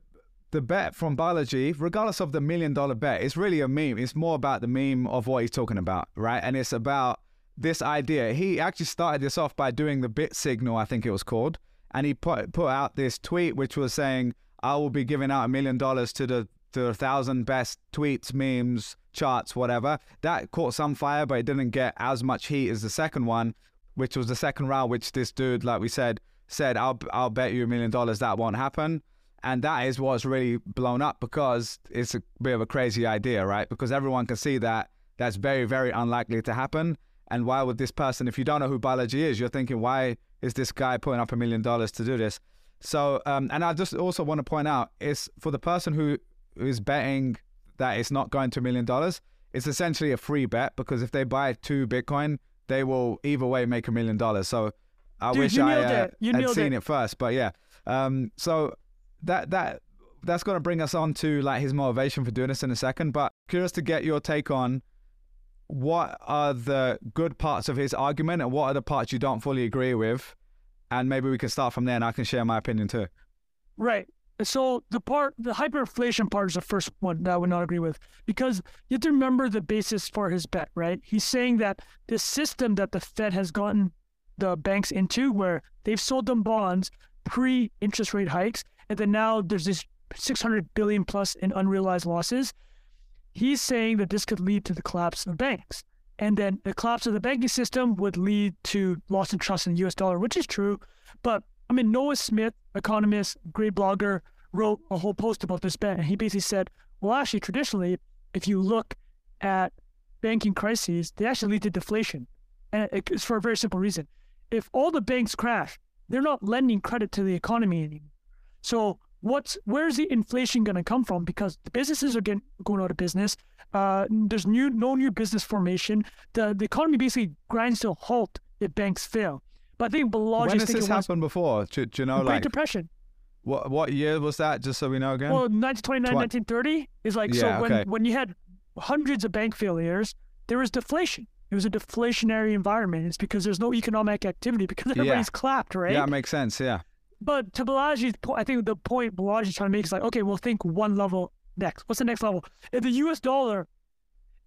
the bet from Balaji regardless of the million dollar bet it's really a meme. It's more about the meme of what he's talking about right? And it's about this idea. He actually started this off by doing the bit signal i think it was called and he put put out this tweet which was saying i will be giving out a million dollars to the to a thousand best tweets memes charts whatever. That caught some fire but it didn't get as much heat as the second one which was the second round which this dude like we said said i'll i'll bet you a million dollars that won't happen. And that is what's really blown up because it's a bit of a crazy idea right? Because everyone can see that that's very very unlikely to happen. And why would this person if you don't know who Balaji is you're thinking why is this guy putting up a million dollars to do this so um, and i just also want to point out is for the person who is betting that it's not going to a million dollars it's essentially a free bet because if they buy two bitcoin they will either way make a million dollars. So i Dude, wish i uh, had seen it. it first but yeah. Um, so that that that's going to bring us on to like his motivation for doing this in a second but curious to get your take on what are the good parts of his argument and what are the parts you don't fully agree with and maybe we can start from there and i can share my opinion too Right. So the part, the hyperinflation part is the first one that I would not agree with because you have to remember the basis for his bet, right? He's saying that this system that the Fed has gotten the banks into, where they've sold them bonds pre-interest rate hikes, and then now there's this 600 billion plus in unrealized losses. He's saying that this could lead to the collapse of banks, and then the collapse of the banking system would lead to loss in trust in the U.S. dollar, which is true, but I mean, Noah Smith, economist, great blogger, wrote a whole post about this bet. And he basically said, well, actually, traditionally, if you look at banking crises, they actually lead to deflation. And it's for a very simple reason. If all the banks crash, they're not lending credit to the economy anymore. So what's where's the inflation going to come from? Because the businesses are getting going out of business. Uh, there's new no new business formation. The the economy basically grinds to a halt if banks fail. But I think Balaji when is has this happened before do, do you know the Great like Depression. what what year was that just so we know again Well, 1929, Twen- 1930 is like Yeah, so when okay. when you had hundreds of bank failures, there was deflation. It was a deflationary environment. It's because there's no economic activity because everybody's clapped, right? yeah it makes sense yeah But to Balaji's point, I think the point Balaji's trying to make is like, okay, we'll think one level next. What's the next level? If the U.S. dollar,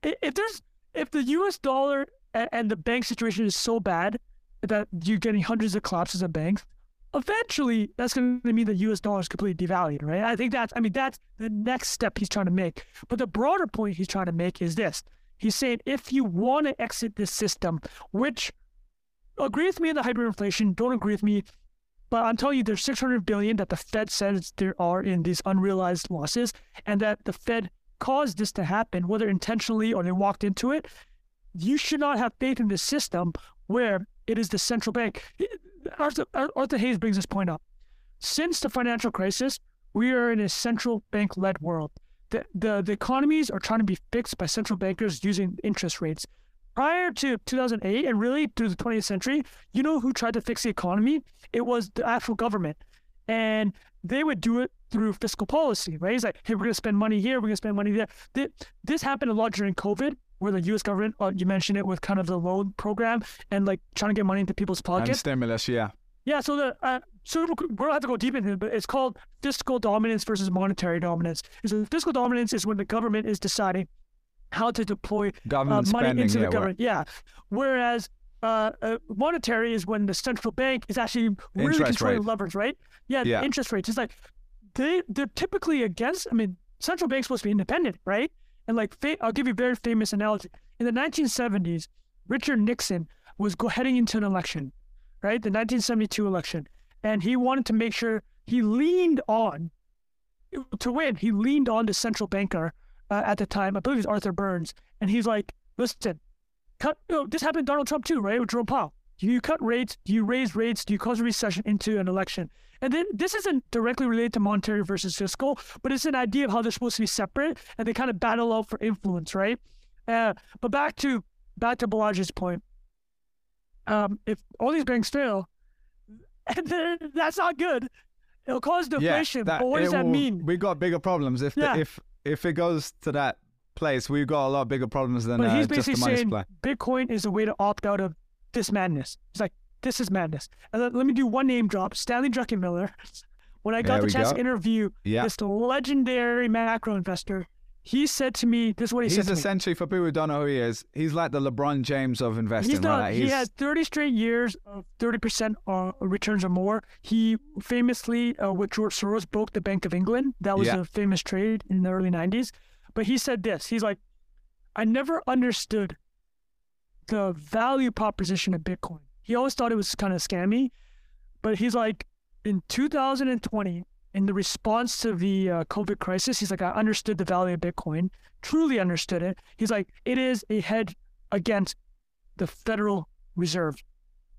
if there's, if the U.S. dollar and, and the bank situation is so bad that you're getting hundreds of collapses of banks, eventually that's going to mean the U.S. dollar is completely devalued, right? I think that's, I mean, that's the next step he's trying to make. But the broader point he's trying to make is this: he's saying if you want to exit this system, which agree with me on the hyperinflation, don't agree with me but I'm telling you, there's 600 billion that the Fed says there are in these unrealized losses, and that the Fed caused this to happen, whether intentionally or they walked into it. You should not have faith in this system where it is the central bank. Arthur, Arthur Hayes brings this point up. Since the financial crisis, we are in a central bank led world. The, the, the economies are trying to be fixed by central bankers using interest rates. Prior to 2008 and really through the 20th century, you know who tried to fix the economy? It was the actual government. And they would do it through fiscal policy, right? It's like, hey, we're going to spend money here, we're going to spend money there. This happened a lot during COVID, where the US government, uh, you mentioned it with kind of the loan program and like trying to get money into people's and pockets. stimulus yeah Yeah, so the uh, so we don't have to go deep into it, but it's called fiscal dominance versus monetary dominance. So fiscal dominance is when the government is deciding how to deploy uh, money spending into yeah, the where- government. Yeah, whereas uh, uh, monetary is when the central bank is actually really Interest controlling rate. leverage, right? Yeah, the Yeah. interest rates. It's like they they're typically against. I mean, central bank's supposed to be independent, right? And like, fa- I'll give you a very famous analogy. In the 1970s, Richard Nixon was go- heading into an election, right? The 1972 election, and he wanted to make sure he leaned on to win. He leaned on the central banker uh, at the time. I believe it's Arthur Burns, and he's like, "Listen, cut. You know, this happened to Donald Trump too, right? With Jerome Powell. Do you cut rates? Do you raise rates? Do you cause a recession into an election? And then this isn't directly related to monetary versus fiscal, but it's an idea of how they're supposed to be separate, and they kind of battle out for influence, right? Uh, but back to back to Balaji's point. Um, if all these banks fail, that's not good. It'll cause deflation. Yeah, that, but what does that will, mean? We got bigger problems if yeah. the, if if it goes to that place. We've got a lot bigger problems than that. but he's uh, basically just the money saying supply. Bitcoin is a way to opt out of this madness. He's like, this is madness. And let, let me do one name drop: Stanley Druckenmiller. When I got there the chance go. to interview yeah. this legendary macro investor, he said to me, "This is what he he's said." He's essentially, for people who don't know who he is, he's like the LeBron James of investing. He's not, right? He has 30 straight years of 30 percent uh, returns or more. He famously, uh, with George Soros, broke the Bank of England. That was yeah. a famous trade in the early 90s. But he said this. He's like, "I never understood the value proposition of Bitcoin. He always thought it was kind of scammy, but he's like, in 2020." In the response to the uh, COVID crisis, he's like, I understood the value of Bitcoin, truly understood it. He's like, it is a hedge against the Federal Reserve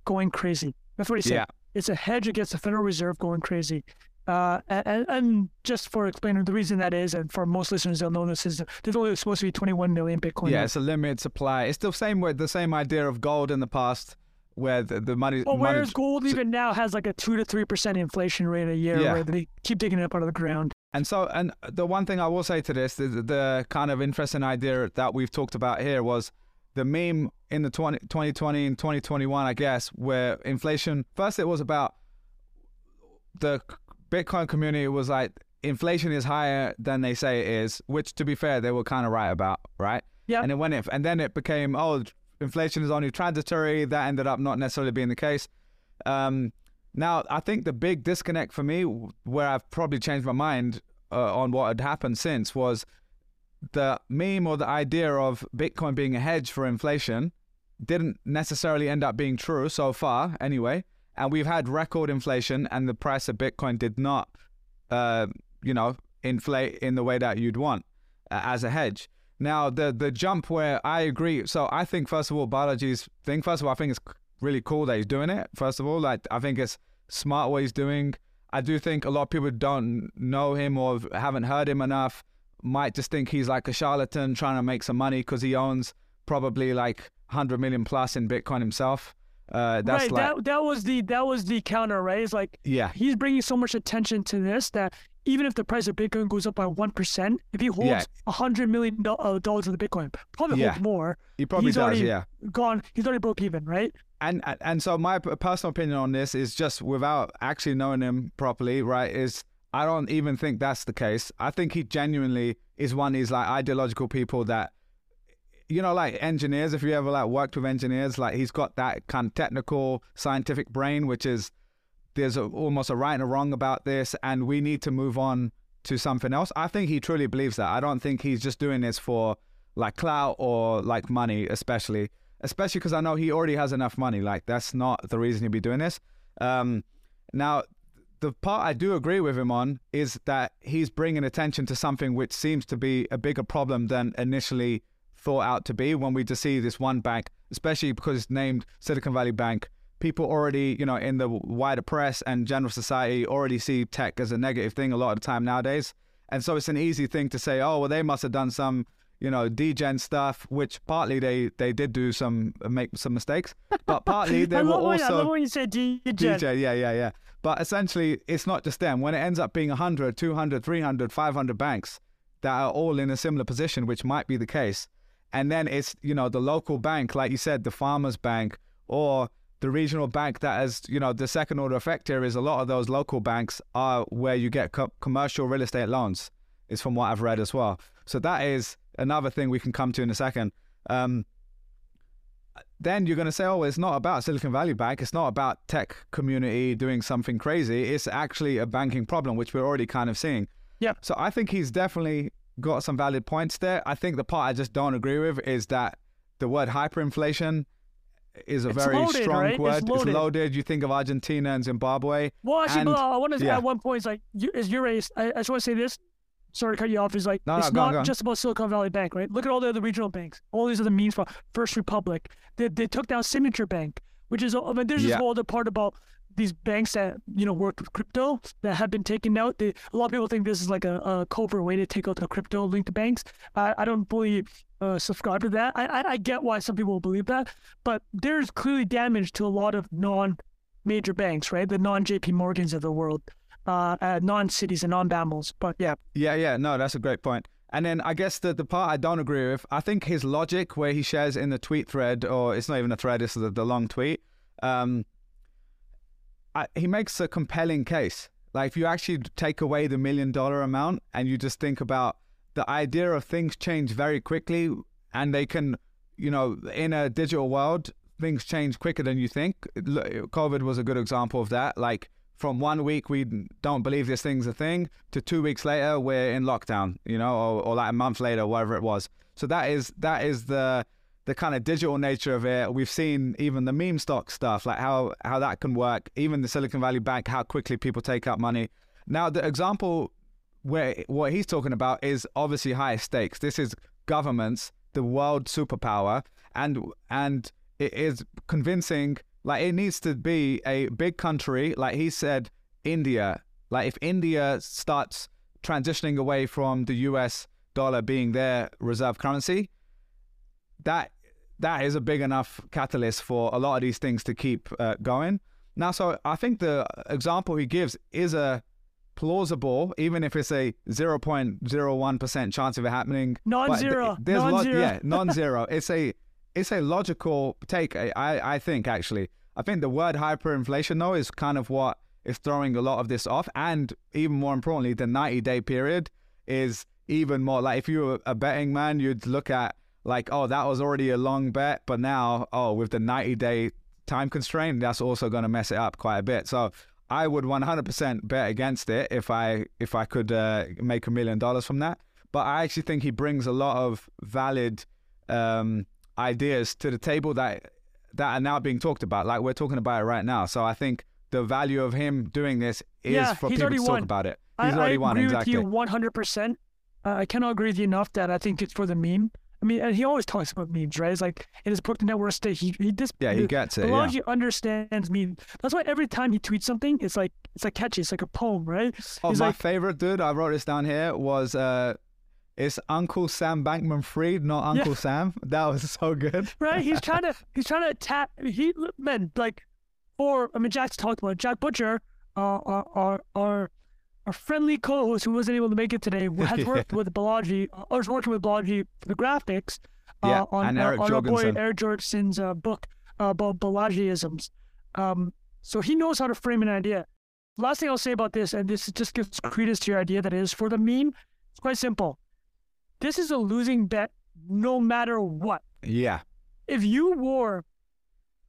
going crazy. That's what he said. Yeah. It's a hedge against the Federal Reserve going crazy. Uh, and, and, just for explaining the reason that is, and for most listeners, they'll know this is there's only supposed to be 21 million Bitcoin. Yeah, it's a limited supply. It's the same way the same idea of gold in the past where the, the money. Well, whereas gold even now has like a two to three percent inflation rate a year, yeah. where they keep digging it up out of the ground. And so, and the one thing I will say to this, the, the kind of interesting idea that we've talked about here was the meme in the 20, 2020 and 2021, I guess, where inflation. First, it was about the Bitcoin community was like inflation is higher than they say it is, which to be fair, they were kind of right about, right? Yeah. And then when it, and then it became, oh, inflation is only transitory. That ended up not necessarily being the case. Um, now, I think the big disconnect for me, where I've probably changed my mind uh, on what had happened since, was the meme or the idea of Bitcoin being a hedge for inflation didn't necessarily end up being true so far, anyway. And we've had record inflation, and the price of Bitcoin did not, uh, you know, inflate in the way that you'd want uh, as a hedge. Now, the the jump where I agree. So I think first of all, Balaji's thing. First of all, I think it's really cool that he's doing it. First of all, like I think it's smart what he's doing. I do think a lot of people don't know him or haven't heard him enough. Might just think he's like a charlatan trying to make some money because he owns probably like 100 million plus in Bitcoin himself. Uh, that's right. Like, that that was the that was the counter, right? It's like yeah, he's bringing so much attention to this that even if the price of Bitcoin goes up by one percent, if he holds a yeah. hundred million uh, dollars of the Bitcoin, probably yeah. holds more. He probably he's does. Already yeah, gone. He's already broke even, right? And and so my personal opinion on this is just without actually knowing him properly, right? Is I don't even think that's the case. I think he genuinely is one of these like ideological people that you know, like engineers, if you ever like worked with engineers, like he's got that kind of technical, scientific brain, which is there's a, almost a right and a wrong about this, and we need to move on to something else. I think he truly believes that. I don't think he's just doing this for like clout or like money, especially, especially because I know he already has enough money. Like that's not the reason he'd be doing this. Um, now, the part I do agree with him on is that he's bringing attention to something which seems to be a bigger problem than initially thought out to be when we just see this one bank, especially because it's named Silicon Valley Bank people already, you know, in the wider press and general society already see tech as a negative thing a lot of the time nowadays. And so it's an easy thing to say, oh, well, they must have done some, you know, degen stuff, which partly they they did do some uh, make some mistakes, but partly they were also. I love when you say degen. DJ, yeah, yeah, yeah. But essentially, it's not just them. When it ends up being 100, 200, 300, 500 banks that are all in a similar position, which might be the case, and then it's you know the local bank, like you said, the farmers bank, or the regional bank that has, you know, the second order effect here is a lot of those local banks are where you get co- commercial real estate loans, is from what I've read as well. So that is another thing we can come to in a second. Um, then you're going to say, oh, it's not about Silicon Valley Bank. It's not about tech community doing something crazy. It's actually a banking problem, which we're already kind of seeing. Yeah. So I think he's definitely got some valid points there. I think the part I just don't agree with is that the word hyperinflation is a it's very loaded, strong right? word. It's loaded. it's loaded. You think of Argentina and Zimbabwe. Well, actually, and, I want to yeah. at one point. It's like, is your race? I, I just want to say this. sorry to cut you off. Is like No, no, it's on, not on. just about Silicon Valley Bank, right? Look at all the other regional banks. All these other means for First Republic. They they took down Signature Bank, which is I mean, there's this Yeah. whole other part about these banks that you know work with crypto that have been taken out. They, a lot of people think this is like a, a covert way to take out the crypto linked banks. I, I don't fully uh, subscribe to that. I, I I get why some people believe that, but there's clearly damage to a lot of non major banks, right? The non JP Morgans of the world, uh, uh non cities and non BAMLs. But yeah, Yeah, yeah, no, that's a great point. And then I guess the, the part I don't agree with, I think his logic where he shares in the tweet thread, or it's not even a thread, it's the, the long tweet, um, I, he makes a compelling case. Like if you actually take away the million dollar amount and you just think about the idea of things change very quickly and they can, you know, in a digital world, things change quicker than you think. COVID was a good example of that. Like from one week we don't believe this thing's a thing to two weeks later we're in lockdown, you know, or, or like a month later, whatever it was. So that is that is the the kind of digital nature of it. We've seen even the meme stock stuff, like how how that can work. Even the Silicon Valley Bank, how quickly people take out money. Now the example where what he's talking about is obviously higher stakes. This is governments, the world superpower, and and it is convincing. Like it needs to be a big country, like he said, India. Like if India starts transitioning away from the U.S. dollar being their reserve currency, that that is a big enough catalyst for a lot of these things to keep uh, going. Now, so I think the example he gives is a plausible, even if it's a 0.01% chance of it happening. Non-zero. th- Non-zero. yeah, non-zero. it's a it's a logical take. I I think actually. I think the word hyperinflation though is kind of what is throwing a lot of this off, and even more importantly, the 90 day period is even more like if you were a betting man, you'd look at like, oh, that was already a long bet, but now, oh, with the 90 day time constraint, that's also going to mess it up quite a bit. So I would 100% bet against it if I if I could uh, make a million dollars from that. But I actually think he brings a lot of valid um, ideas to the table that that are now being talked about. Like we're talking about it right now. So I think the value of him doing this is Yeah, for people to talk about it. I, He's already I won agree exactly. with you 100%. Uh, I cannot agree with you enough that I think it's for the meme. I mean, and he always talks about memes, right? It's like in his book, The Network State, he, he just, Yeah, he gets it. Yeah. Balaji understands memes. That's why every time he tweets something, it's like it's like catchy. It's like a poem, right? Oh, He's my like, favorite dude, I wrote this down here, was uh, it's Uncle Sam Bankman Fried, not Yeah. Uncle Sam. That was so good. right? He's trying to he's trying to attack. He man like, or I mean, Jack's talked about it. Jack Butcher, uh, our our our our friendly co-host who wasn't able to make it today has worked with Balaji, uh, or is working with Balaji for the graphics. Uh, Yeah, on, uh, on our boy Eric Jorgenson's uh, book uh, about Balajiisms. Um, so he knows how to frame an idea. Last thing I'll say about this, and this just gives credence to your idea that is for the meme. It's quite simple. This is a losing bet, no matter what Yeah. if you were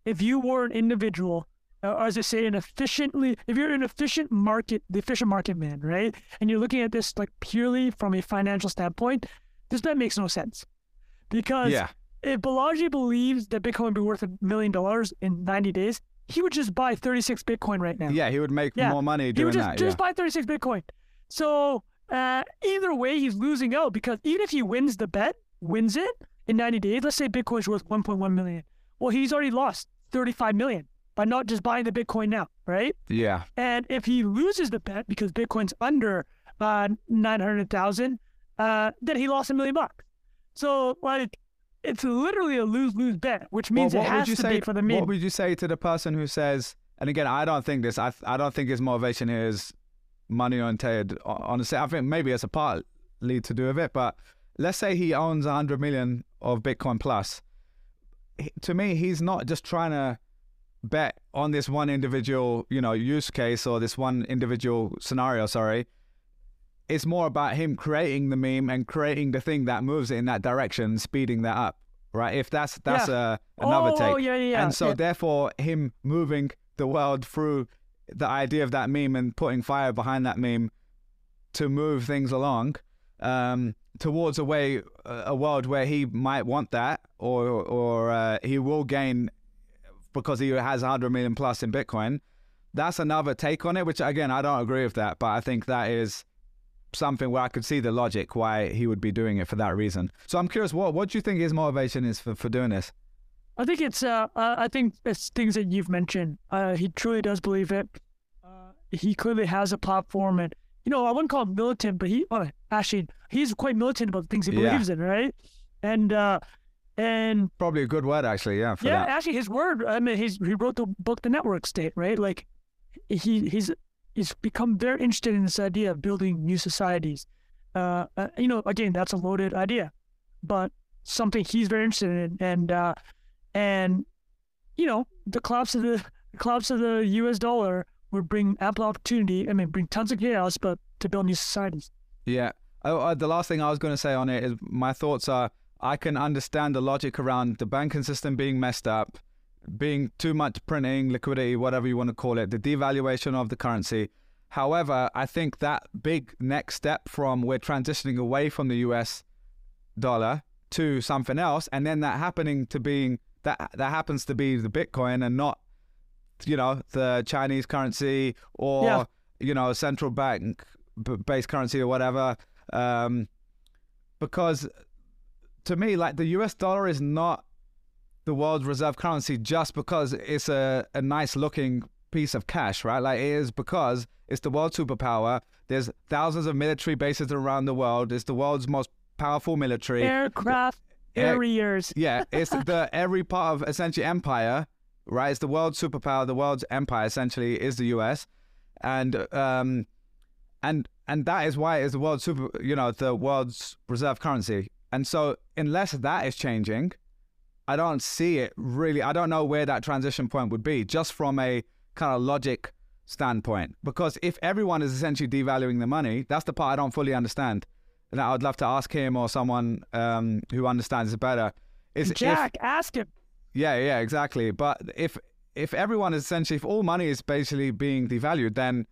if you were an individual uh, as I say an efficiently if you're an efficient market the efficient market man right and you're looking at this like purely from a financial standpoint this bet makes no sense because Yeah. if Balaji believes that Bitcoin would be worth a million dollars in 90 days he would just buy 36 Bitcoin right now Yeah, he would make Yeah. more money he doing would just, that. just buy 36 Bitcoin. So uh, either way, he's losing out because even if he wins the bet, wins it in 90 days, let's say Bitcoin's worth 1.1 million. Well, he's already lost 35 million by not just buying the Bitcoin now, right? yeah. And if he loses the bet because Bitcoin's under uh, 900,000, uh, then he lost a million bucks. So, like, it's literally a lose lose bet, which means Well, it has to say? be for the meme. What would you say to the person who says? And again, I don't think this. I I don't think his motivation here is money oriented. Honestly, I think maybe it's a part lead to do with it. But let's say he owns 100 million of Bitcoin plus. To me, he's not just trying to bet on this one individual, you know, use case or this one individual scenario. Sorry. It's more about him creating the meme and creating the thing that moves it in that direction, speeding that up, right? If that's that's a another oh, take. Oh, yeah, yeah, yeah. And so, yeah. therefore, him moving the world through the idea of that meme and putting fire behind that meme to move things along um, towards a way, a world where he might want that, or or uh, he will gain because he has 100 million plus in Bitcoin. That's another take on it, which again I don't agree with that, but I think that is something where I could see the logic why he would be doing it for that reason. So I'm curious, what what do you think his motivation is for, for doing this? I think it's uh, uh I think it's things that you've mentioned. Uh, he truly does believe it. Uh, he clearly has a platform, and you know I wouldn't call him militant, but he oh, actually he's quite militant about the things he Yeah. believes in, right? And uh, and Probably a good word, actually. Yeah. Yeah, that. actually, his word. I mean, he's he wrote the book, The Network State, right? Like, he he's he's become very interested in this idea of building new societies. Uh, uh, you know, again, that's a loaded idea, but something he's very interested in, and uh, and you know, the collapse of the, the collapse of the U.S. dollar would bring ample opportunity. I mean, bring tons of chaos, but to build new societies. Yeah. Oh, uh, the last thing I was going to say on it is my thoughts are I can understand the logic around the banking system being messed up, being too much printing, liquidity, whatever you want to call it, the devaluation of the currency. However, I think that big next step from we're transitioning away from the US dollar to something else, and then that happening to being that that happens to be the Bitcoin and not, you know, the Chinese currency or Yeah. you know central bank based currency or whatever. Um, because to me, like the US dollar is not the world's reserve currency just because it's a, a nice looking piece of cash, right? Like it is because it's the world superpower. There's thousands of military bases around the world. It's the world's most powerful military. Aircraft Air- carriers. Yeah, it's the every part of essentially empire, right? It's the world's superpower. The world's empire essentially is the U.S. and um, and and that is why it's the world super, you know, the world's reserve currency. And so unless that is changing, I don't see it really. I don't know where that transition point would be, just from a kind of logic standpoint. Because if everyone is essentially devaluing the money, that's the part I don't fully understand. And I would love to ask him or someone um, who understands it better. Is if- Jack, ask him. yeah, yeah, exactly. But if if everyone is essentially, if all money is basically being devalued, then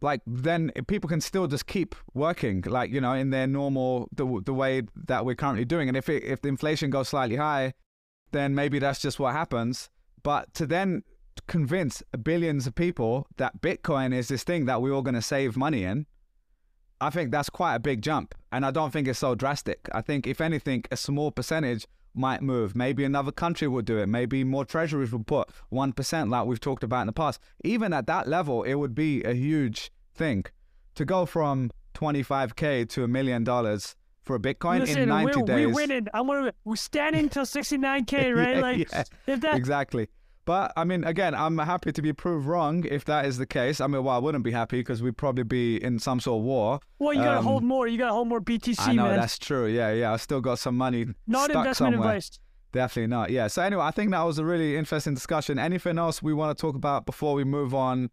like then people can still just keep working, like you know, in their normal the the way that we're currently doing. And if it, if the inflation goes slightly high, then maybe that's just what happens. But to then convince billions of people that Bitcoin is this thing that we're all going to save money in, I think that's quite a big jump. And I don't think it's so drastic. I think, if anything, a small percentage might move. Maybe another country would do it. Maybe more treasuries would put 1%, like we've talked about in the past. Even at that level, it would be a huge thing. To go from 25K to a million dollars for a Bitcoin Listen, in 90 we're, days. we're winning. I'm gonna, we're standing till 69k, right? Yeah, like yeah. if that exactly. But I mean, again, I'm happy to be proved wrong if that is the case. I mean, well, I wouldn't be happy because we'd probably be in some sort of war. well, you gotta um, hold more. You gotta hold more BTC, I know man. that's true. Yeah, yeah. I still got some money Not investment somewhere. advice. Definitely not. Yeah. So anyway, I think that was a really interesting discussion. Anything else we want to talk about before we move on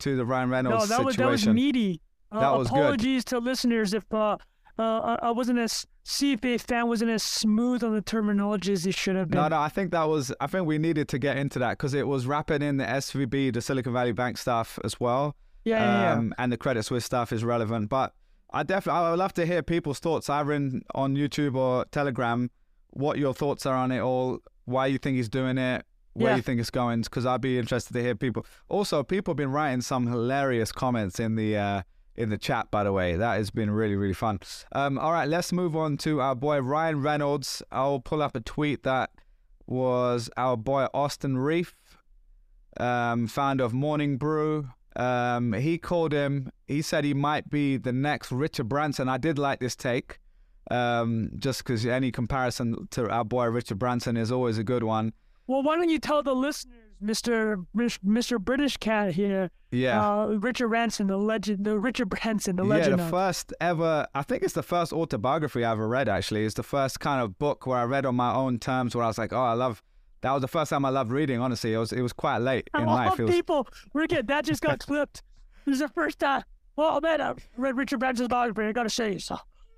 to the Ryan Reynolds No, that was situation? that was meaty. Uh, That was good. apologies to listeners if uh, uh, I wasn't as CFA fan wasn't as smooth on the terminology as he should have been. No, no, I think that was. I think we needed to get into that because it was wrapping in the SVB, the Silicon Valley Bank stuff as well. yeah, yeah, yeah. um, and the Credit Suisse stuff is relevant. But I definitely, I would love to hear people's thoughts, either in, on YouTube or Telegram, what your thoughts are on it all, why you think he's doing it, where Yeah. you think it's going, because I'd be interested to hear people. Also, people have been writing some hilarious comments in the uh, in the chat. By the way, that has been really really fun. Um, all right, let's move on to our boy Ryan Reynolds. I'll pull up a tweet that was our boy Austin Reef um, founder of Morning Brew. Um, he called him. He said he might be the next Richard Branson. I did like this take, um, just because any comparison to our boy Richard Branson is always a good one. Well, why don't you tell the listeners, Mister Mister British Cat here, Yeah. uh, Richard Branson, the legend, the Richard Branson, the legend. yeah, the of- first ever, I think it's the first autobiography I ever read, actually. It's the first kind of book where I read on my own terms where I was like, oh, I love, that was the first time I loved reading, honestly. It was, it was quite late in Of life. It was, people, that just got clipped. This is the first time. Well, man, I read Richard Branson's biography. I gotta say, so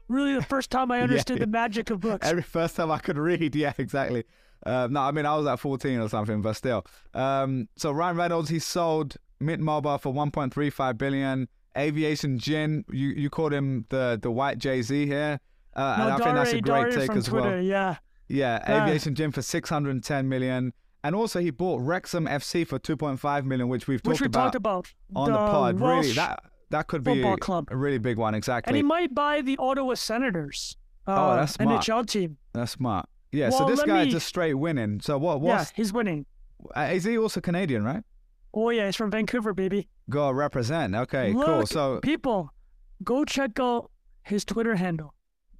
really the first time I understood the magic of books. Every first time I could read, yeah, exactly. Um, no, I mean I was at 14 or something, but still. Um, so Ryan Reynolds, he sold Mint Mobile for 1.35 billion. Aviation Gin, you you called him the the white Jay Z here, uh, no, and I think that's a great Dare take as Twitter, well. Yeah, Yeah, Yeah. Aviation Gin for 610 million, and also he bought Wrexham FC for 2.5 million, which we've which talked we about talked about on the pod. Really, that that could be club. a really big one. Exactly. And he might buy the Ottawa Senators. Oh, Uh, that's smart. NHL team. That's smart. Yeah. so this let guy is me- just straight winning. So what? Yeah, he's winning. uh, is he also Canadian, right? Oh yeah, he's from Vancouver, baby. Go represent. Okay, cool. So people, go check out his Twitter handle.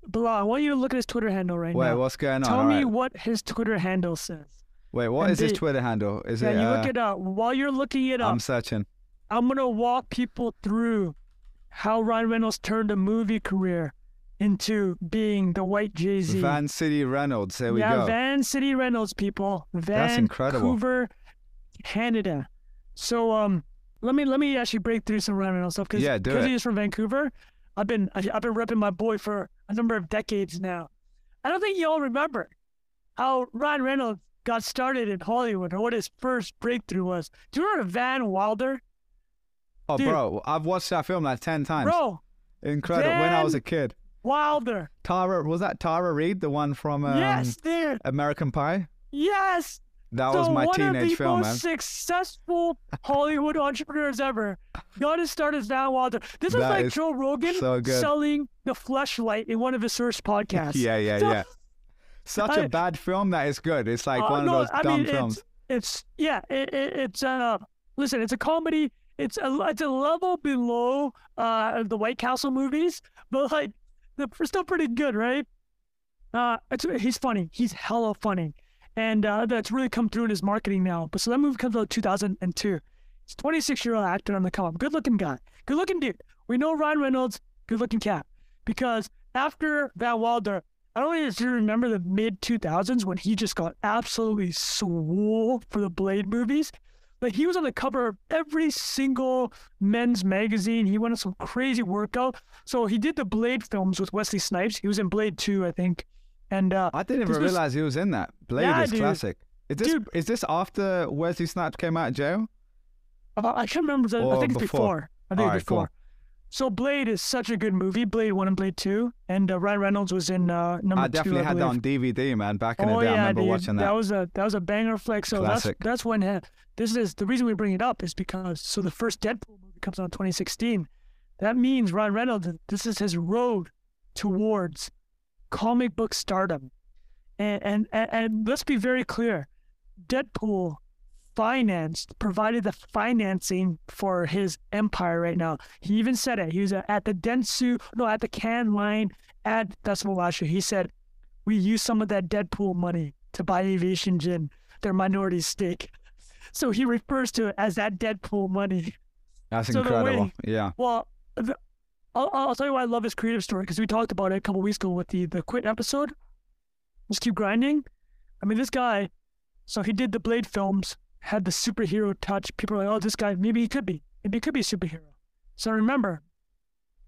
Bilal, I want you to look at his Twitter handle right wait, now. Wait, what's going on? Tell All me right. what his Twitter handle says. Wait, what and is his Twitter handle? Is Yeah, it? Yeah, you uh, look it up. While you're looking it up, I'm searching. I'm gonna walk people through how Ryan Reynolds turned a movie career into being the white Jay Z. Van City Reynolds. There we yeah, go. Yeah, Vancity Reynolds, people. Vancouver, incredible. Canada. So um, let me let me actually break through some Ryan Reynolds stuff because Yeah, do it. he is from Vancouver. I've been I, I've been repping my boy for a number of decades now. I don't think you all remember how Ryan Reynolds got started in Hollywood or what his first breakthrough was. Do you remember Van Wilder? oh, dude. bro, I've watched that film like ten times. Bro, Incredible. When I was a kid. Wilder. Tara was that Tara Reid, the one from um, yes, dude. American Pie? Yes. That so was my teenage film, man. one of the most man. successful Hollywood entrepreneurs ever got his start as Van Wilder. This is That like is Joe Rogan so selling the fleshlight in one of his first podcasts. Yeah, yeah, So- yeah. Such a I- bad film that is good. It's like Uh, one no, of those I dumb mean, films. It's, it's yeah, it, it, it's uh, listen, it's a comedy. It's a it's a level below uh the White Castle movies, but like they're still pretty good, right? Uh, it's he's funny. He's hella funny, and uh, that's really come through in his marketing now. But so that movie comes out 2002. He's 26 year old actor on the come up, good looking guy, good looking dude. We know Ryan Reynolds, good looking cat, because after Van Wilder, I don't know if you remember the mid 2000s when he just got absolutely swole for the Blade movies. Like he was on the cover of every single men's magazine. He went on some crazy workout. So he did the Blade films with Wesley Snipes. He was in Blade 2, I think. And uh, I didn't even was- realize he was in that. Blade Yeah, is dude. classic. Is this Dude. is this after Wesley Snipes came out of jail? uh, I can't remember. The, I think it's before? before. I think Alright, it's before. cool. So Blade is such a good movie. Blade 1 and Blade 2. And uh, Ryan Reynolds was in uh, number one. I 2, definitely I had that on. DVD, man. Back in the oh day, yeah, I remember dude. watching that. that. was a that was a banger flick. So Classic. that's that's when uh, this is the reason we bring it up is because so the first Deadpool movie comes out in 2016. That means Ryan Reynolds. This is his road towards comic book stardom, and and and, and let's be very clear, Deadpool financed provided the financing for his empire right now. He even said it. He was at the Dentsu, no, at the Can line at Festival last. He said, "We used some of that Deadpool money to buy Aviation Gin, their minority stake." So he refers to it as that Deadpool money. That's so incredible. way- Yeah. Well, the, I'll, I'll tell you why I love his creative story because we talked about it a couple weeks ago with the the Quit episode. Just keep grinding. I mean, this guy. So he did the Blade films, had the superhero touch. People are like, "Oh, this guy, maybe he could be. Maybe he could be a superhero." So remember,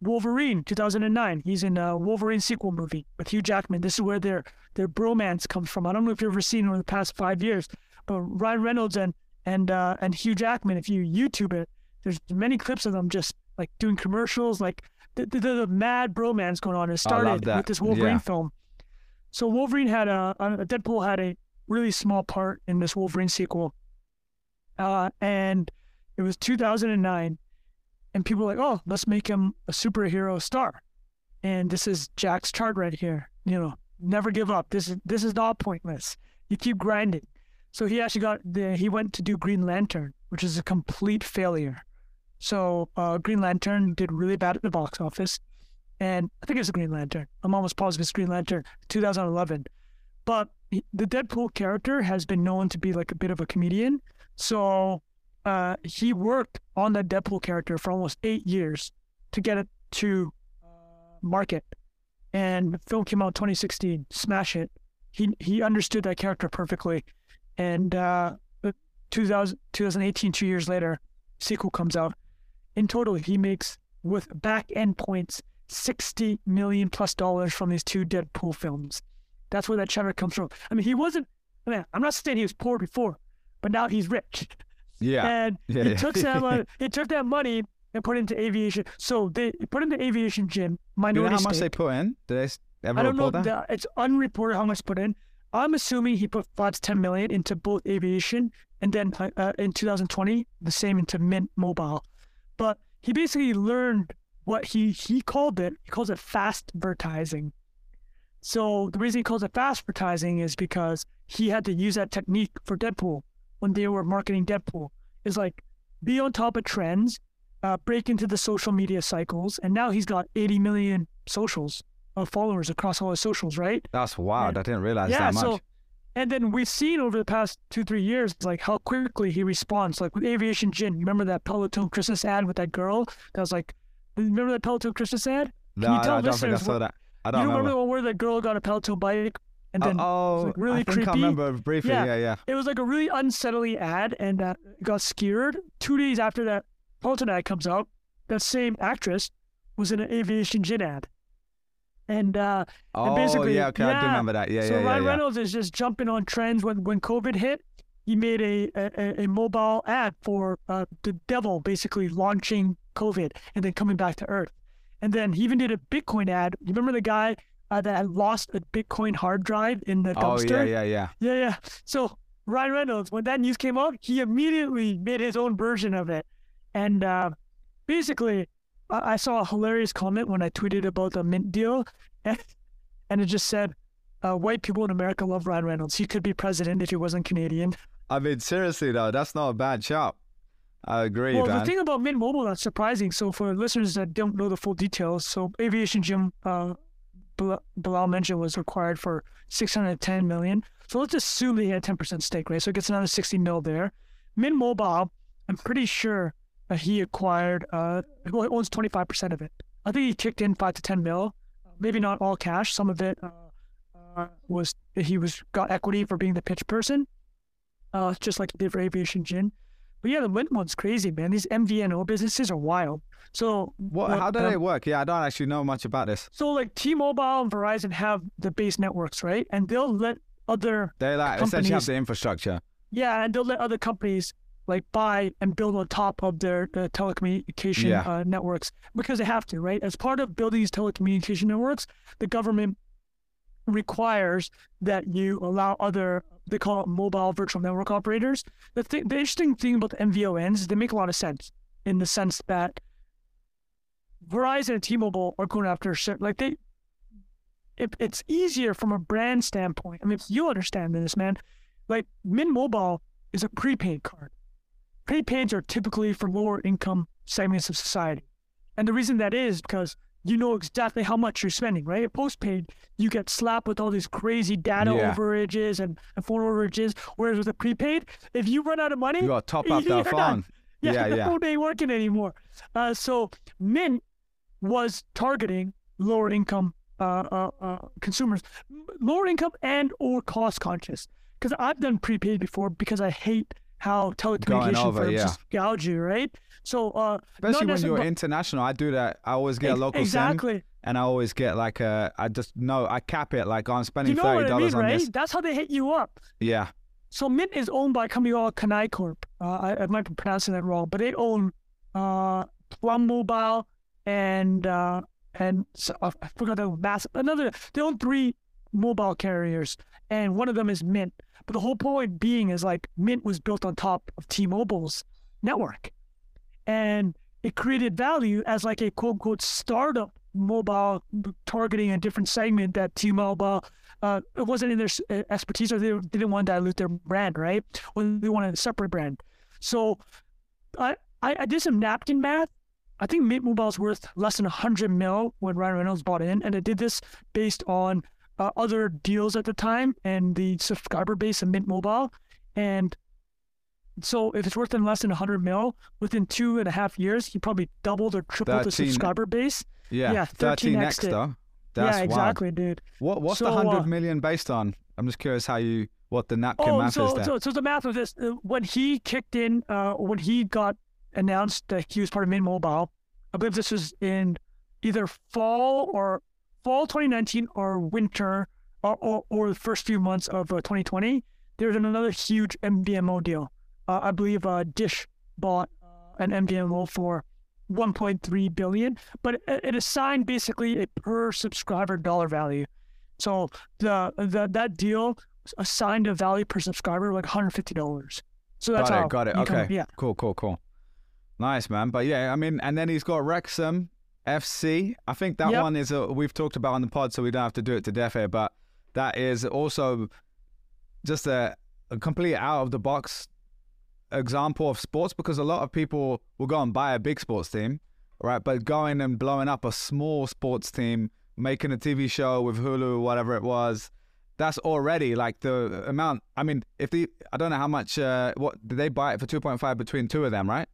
Wolverine, 2009. He's in a Wolverine sequel movie with Hugh Jackman. This is where their their bromance comes from. I don't know if you've ever seen it over the past five years, but Ryan Reynolds and and uh, and Hugh Jackman. If you YouTube it, there's many clips of them just like doing commercials, like the, the, the mad bromance going on. It started with this Wolverine Yeah. film. So Wolverine had a, a Deadpool had a really small part in this Wolverine sequel, uh, and it was 2009, and people were like, oh, let's make him a superhero star, and this is Jack's chart right here. You know, never give up. This is this is not pointless. You keep grinding. So he actually got the he went to do Green Lantern, which is a complete failure. So uh, Green Lantern did really bad at the box office, and I think it was a Green Lantern. I'm almost positive it's Green Lantern, 2011. But he- the Deadpool character has been known to be like a bit of a comedian, so uh, he worked on that Deadpool character for almost eight years to get it to uh, market. And the film came out 2016, smash it. He he understood that character perfectly, and uh, 2000, 2018, two years later, sequel comes out. In total, he makes with back end points 60 million plus dollars from these two Deadpool films. That's where that cheddar comes from. I mean, he wasn't, I mean, I'm not saying he was poor before, but now he's rich. Yeah. And Yeah, he yeah. took that money, he took that money and put it into aviation. So they put into aviation gin, Do you know how much they put in? Did they ever I don't know. that? The, it's unreported how much put in. I'm assuming he put five to ten million into both aviation and then uh, uh, in 2020 the same into Mint Mobile. But he basically learned what he he called it. He calls it Fastvertising. So the reason he calls it Fastvertising is because he had to use that technique for Deadpool when they were marketing Deadpool. Is like be on top of trends, uh, break into the social media cycles, and now he's got 80 million socials of followers across all his socials, right? That's wild. And- I didn't realize yeah, that much. so and then we've seen over the past two, three years, like how quickly he responds. Like with Aviation Gin, remember that Peloton Christmas ad with that girl that was like, remember that Peloton Christmas ad? no, you I, tell I don't think I saw what- that. I don't don't remember remember. the one where the girl got a Peloton bike and then oh, like, really I creepy. I remember briefly. Yeah. Yeah, yeah. it was like a really unsettling ad and uh, got scared. Two days after that Peloton ad comes out, that same actress was in an Aviation Gin ad. And uh, Oh, basically- yeah. Okay, I do yeah. remember that. Yeah, so yeah, yeah, Ryan yeah. Reynolds is just jumping on trends. When when COVID hit, he made a a, a mobile ad for uh, the devil, basically launching COVID and then coming back to Earth. And then he even did a Bitcoin ad. You remember the guy uh, that had lost a Bitcoin hard drive in the dumpster. Oh, yeah, yeah, yeah. Yeah, yeah. So Ryan Reynolds, when that news came out, he immediately made his own version of it. And uh, basically, I-, I saw a hilarious comment when I tweeted about the Mint deal, and, and it just said, uh, "White people in America love Ryan Reynolds. He could be president if he wasn't Canadian." I mean, seriously though, that's not a bad shout. I agree, well, man. the thing about Mint Mobile that's surprising. So for listeners that don't know the full details, so Aviation Gin, uh, Bilal mentioned was required for 610 million. So let's assume that he had 10% stake, right? So it gets another 60 mil there. Mint Mobile, I'm pretty sure uh, he acquired, uh, well, he owns 25% of it. I think he kicked in five to 10 mil, maybe not all cash. Some of it uh, uh, was he was got equity for being the pitch person, uh, just like he did for Aviation Gin. But yeah, the Mint one's crazy, man. These MVNO businesses are wild. So what? How do um, they work? Yeah, I don't actually know much about this. So like T-Mobile and Verizon have the base networks, right? And they'll let other They like essentially have the infrastructure. yeah, and they'll let other companies like buy and build on top of their uh, telecommunication Yeah. uh, networks because they have to, right? As part of building these telecommunication networks, the government requires that you allow other they call it mobile virtual network operators. The thing, the interesting thing about the MVNOs is they make a lot of sense in the sense that Verizon and T-Mobile are going after certain like they. It, it's easier from a brand standpoint. I mean, you understand this, man. Like Mint Mobile is a prepaid card. Prepaids are typically for lower income segments of society. And the reason that is because you know exactly how much you're spending, right? Postpaid, you get slapped with all these crazy data Yeah. overages and, and phone overages. Whereas with a prepaid, if you run out of money, You got to top up that phone. yeah, Yeah, the yeah. phone ain't working anymore. Uh, so Mint was targeting lower income uh, uh, uh, consumers, lower income and or cost conscious. Because I've done prepaid before because I hate how telecommunication over, firms yeah. just gouge you, right? So uh, Especially when you're international, I do that. I always get a local exactly. and I always get like a. I just know I cap it. Like I'm spending You know thirty what I mean, dollars on right? this. That's how they hit you up. Yeah, So Mint is owned by a company called Ka'ena Corp. Uh, I, I might be pronouncing that wrong, but they own uh, Plum Mobile and uh, and so, uh, I forgot the massive another. They own three mobile carriers, and one of them is Mint. But the whole point being is like Mint was built on top of T-Mobile's network, and it created value as like a quote unquote startup mobile targeting a different segment that T-Mobile uh, it wasn't in their uh, expertise or they didn't want to dilute their brand, right? Or they wanted a separate brand. So I, I, I did some napkin math. I think Mint Mobile is worth less than 100 mil when Ryan Reynolds bought in. And I did this based on uh, other deals at the time and the subscriber base of Mint Mobile. And so if it's worth less than 100 mil, within two and a half years, he probably doubled or tripled the subscriber base. yeah. Yeah, Thirteen 13x X though. That's yeah, wild. exactly, dude. What What's the So, hundred uh, million based on? I'm just curious how you what the napkin Oh, math so, is there. so so the math of this uh, when he kicked in, uh, when he got announced that he was part of Mint Mobile, I believe this was in either fall or fall 2019 or winter or or, or the first few months of uh, 2020. There was another huge MVNO deal. Uh, I believe uh, Dish bought uh, an MVNO for 1.3 billion, but it, it assigned basically a per subscriber dollar value. So the, the that deal assigned a value per subscriber like $150. So that's got how it. Got it. you come- Okay. yeah. Cool. Cool. Cool. Nice man, but yeah, I mean, and then he's got Wrexham FC. I think that Yep. one is a, we've talked about on the pod, so we don't have to do it to death here. But that is also just a, a complete out of the box example of sports because a lot of people will go and buy a big sports team, right? But going and blowing up a small sports team, making a TV show with Hulu, whatever it was, that's already like the amount. I mean, if the I don't know how much. Uh, what did they buy it for? Two point five between two of them, right?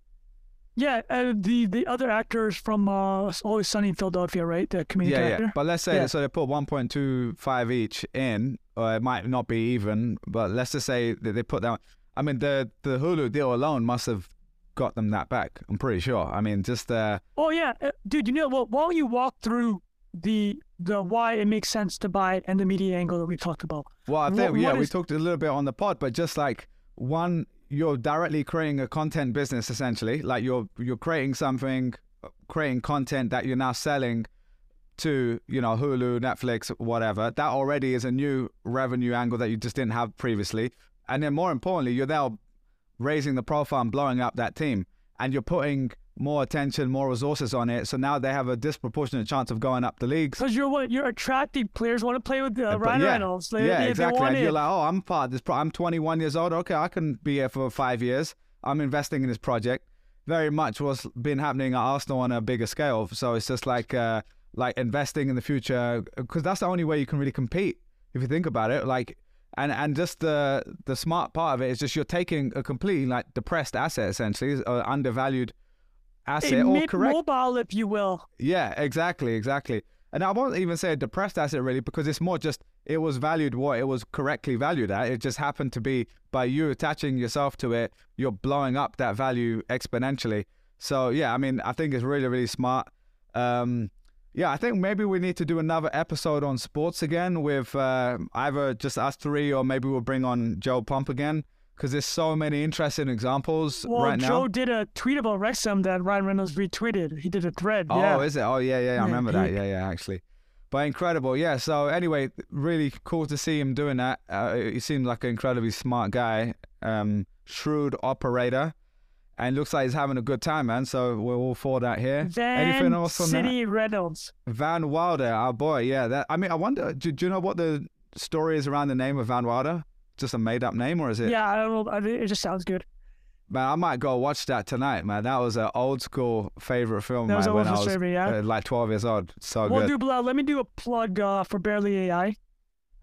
Yeah, uh, the the other actors from uh, Always Sunny in Philadelphia, right? The comedic yeah, actor. yeah. But let's say Yeah. so they put 1.25 each in, or it might not be even. But let's just say that they put that. I mean, the the Hulu deal alone must have got them that back. I'm pretty sure. I mean, just uh, Oh yeah, uh, dude. You know what? Why don't you walk through the the why it makes sense to buy it and the media angle that we talked about? well, I What- think yeah, what we talked a little bit on the pod, but just like one, you're directly creating a content business essentially. Like you're you're creating something, creating content that you're now selling to you know Hulu, Netflix, whatever. That already is a new revenue angle that you just didn't have previously. And then more importantly, you're now raising the profile and blowing up that team, and you're putting more attention, more resources on it. So now they have a disproportionate chance of going up the leagues. Because you're what you're attracting players want to play with uh, Ryan yeah, Reynolds. They, yeah, they, exactly. and you're like, oh, I'm part of this. Pro- I'm 21 years old. Okay, I can be here for five years. I'm investing in this project. Very much what's been happening at Arsenal on a bigger scale. So it's just like, uh, like investing in the future because that's the only way you can really compete if you think about it. Like, and and just the the smart part of it is just you're taking a completely like depressed asset essentially, or undervalued asset, a or correct mid-mobile, if you will. yeah, exactly, exactly. And I won't even say a depressed asset really, because it's more just it was valued what it was correctly valued at. It just happened to be by you attaching yourself to it, you're blowing up that value exponentially. So yeah, I mean, I think it's really, really smart. Um, yeah, I think maybe we need to do another episode on sports again with uh, either just us three, or maybe we'll bring on Joe Pomp again because there's so many interesting examples Well, right Joe now. did a tweet about Wrexham that Ryan Reynolds retweeted. He did a thread. Oh, yeah. is it? Oh, yeah, yeah, I remember that. Yeah, yeah, actually. But incredible, yeah. So anyway, really cool to see him doing that. Uh, he seems like an incredibly smart guy, um, shrewd operator, and looks like he's having a good time, man. So we're all for that here. Van Anything else on City Reynolds. Van Wilder, our boy. Yeah, that. I mean, I wonder. Do, do you know what the story is around the name of Van Wilder? Just a made-up name, or is it? Yeah, I don't know. It just sounds good. Man, I might go watch that tonight, man. That was an old school favorite film, That was man, when I was favorite, yeah. uh, like 12 years old. So well, good. do Bilal, let me do a plug uh, for Bearly AI.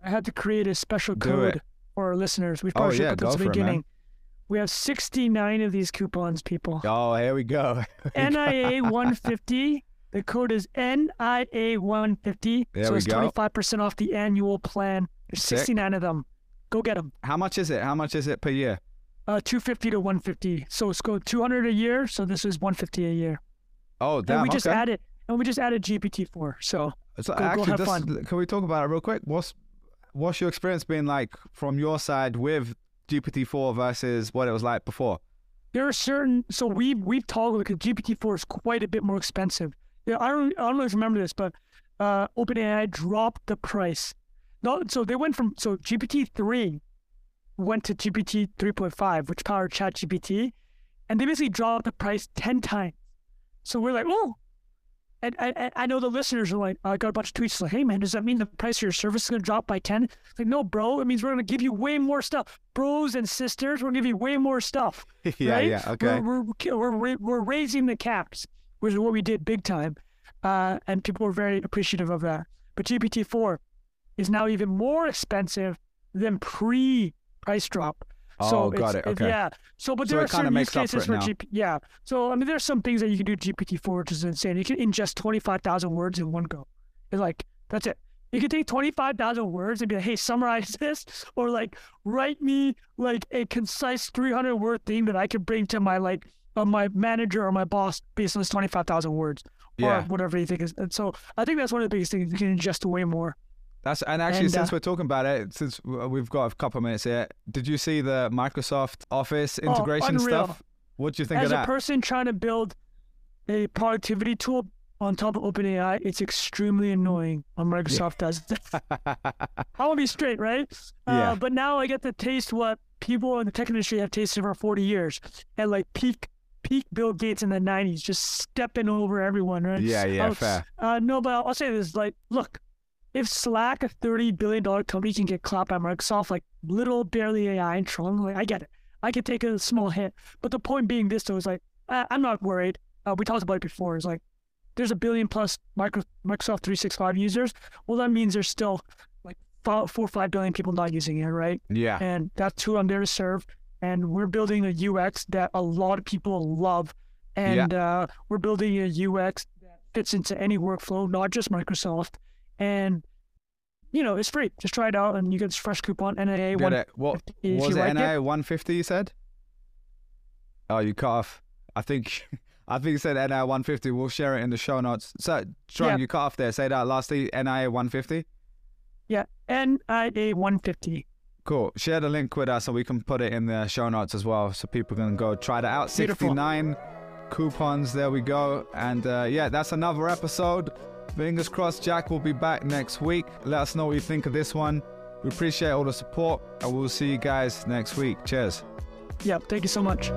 I had to create a special Do code it. for our listeners. We Oh, probably should yeah, put this at the for it, beginning. We have 69 of these coupons, people. Oh, here we go. NIA 150. The code is NIA 150. There so it's go. 25% off the annual plan. There's Sick. 69 of them. Go get them. How much is it? How much is it per year? Uh, 250 to 150. So it's go 200 a year. So this is 150 a year. Oh, damn. and we just added and we just added GPT-4. So so go- go actually, have this- fun. can we talk about it real quick? What's what's your experience been like from your side with GPT-4 versus what it was like before? there are certain so we've we've toggled because GPT-4 is quite a bit more expensive. Yeah, I don't I don't know if you remember this, but uh, OpenAI dropped the price. No, so they went from so GPT-3 went to GPT 3.5, which powered Chat GPT, and they basically dropped the price ten times. So we're like, oh. And I, I- I know the listeners are like, I got a bunch of tweets like, hey man, does that mean the price of your service is going to drop by 10? Like, no, bro. It means we're going to give you way more stuff. Bros and sisters, we're going to give you way more stuff yeah, right? yeah, okay. We're, we're, we're, ra- we're raising the caps, which is what we did big time. Uh, and people were very appreciative of that. But GPT-4 is now even more expensive than pre price drop. so Oh, got it's- it, okay. Yeah. So, but So there are certain use for cases for now. GP. Yeah. So, I mean, there's some things that you can do GPT-4, which is insane. You can ingest 25,000 words in one go. It's like, that's it. You can take 25,000 words and be like, hey, summarize this, or like, write me like a concise 300 word thing that I can bring to my like, uh, my manager or my boss based on this 25,000 words, or Yeah. whatever you think is. And so I think that's one of the biggest things. You can ingest way more. That's and actually, And, since uh, we're talking about it, since we've got a couple of minutes here, did you see the Microsoft Office integration Oh, stuff? What do you think As of a that? person trying to build a productivity tool on top of OpenAI, it's extremely annoying when Microsoft does that. I want to be straight, right? Yeah. Uh, but now I get to taste what people in the tech industry have tasted for 40 years, and like peak peak Bill Gates in the '90s, just stepping over everyone, right? Yeah, yeah, Oh, fair. Uh, no, but I'll, I'll say this: like, look, if Slack, a thirty billion dollar company, can get clapped by Microsoft, like little Bearly AI and Trung, like I get it. I can take a small hit, but the point being this though is like I, I'm not worried. Uh, we talked about it before. It's like there's a billion plus micro, Microsoft 365 users. Well, that means there's still like four, four or five billion people not using it, right? Yeah. and that's who I'm there to serve. And we're building a UX that a lot of people love, and uh, we're building a UX that fits into any workflow, not just Microsoft. And you know, it's free. Just try it out, and you get this fresh coupon NIA one. What was it? like NA 150 you said? Oh, you cut off. I think I think you said NIA 150. We'll share it in the show notes. So, Trung, Yeah. you cut off there. Say that lastly. NIA 150. Yeah, NIA 150. Cool. Share the link with us so we can put it in the show notes as well so people can go try that out. Beautiful. 69 coupons. There we go. And uh, yeah, that's another episode. Fingers crossed, Jack will be back next week. Let us know what you think of this one. We appreciate all the support and we'll see you guys next week. Cheers. Yeah, thank you so much.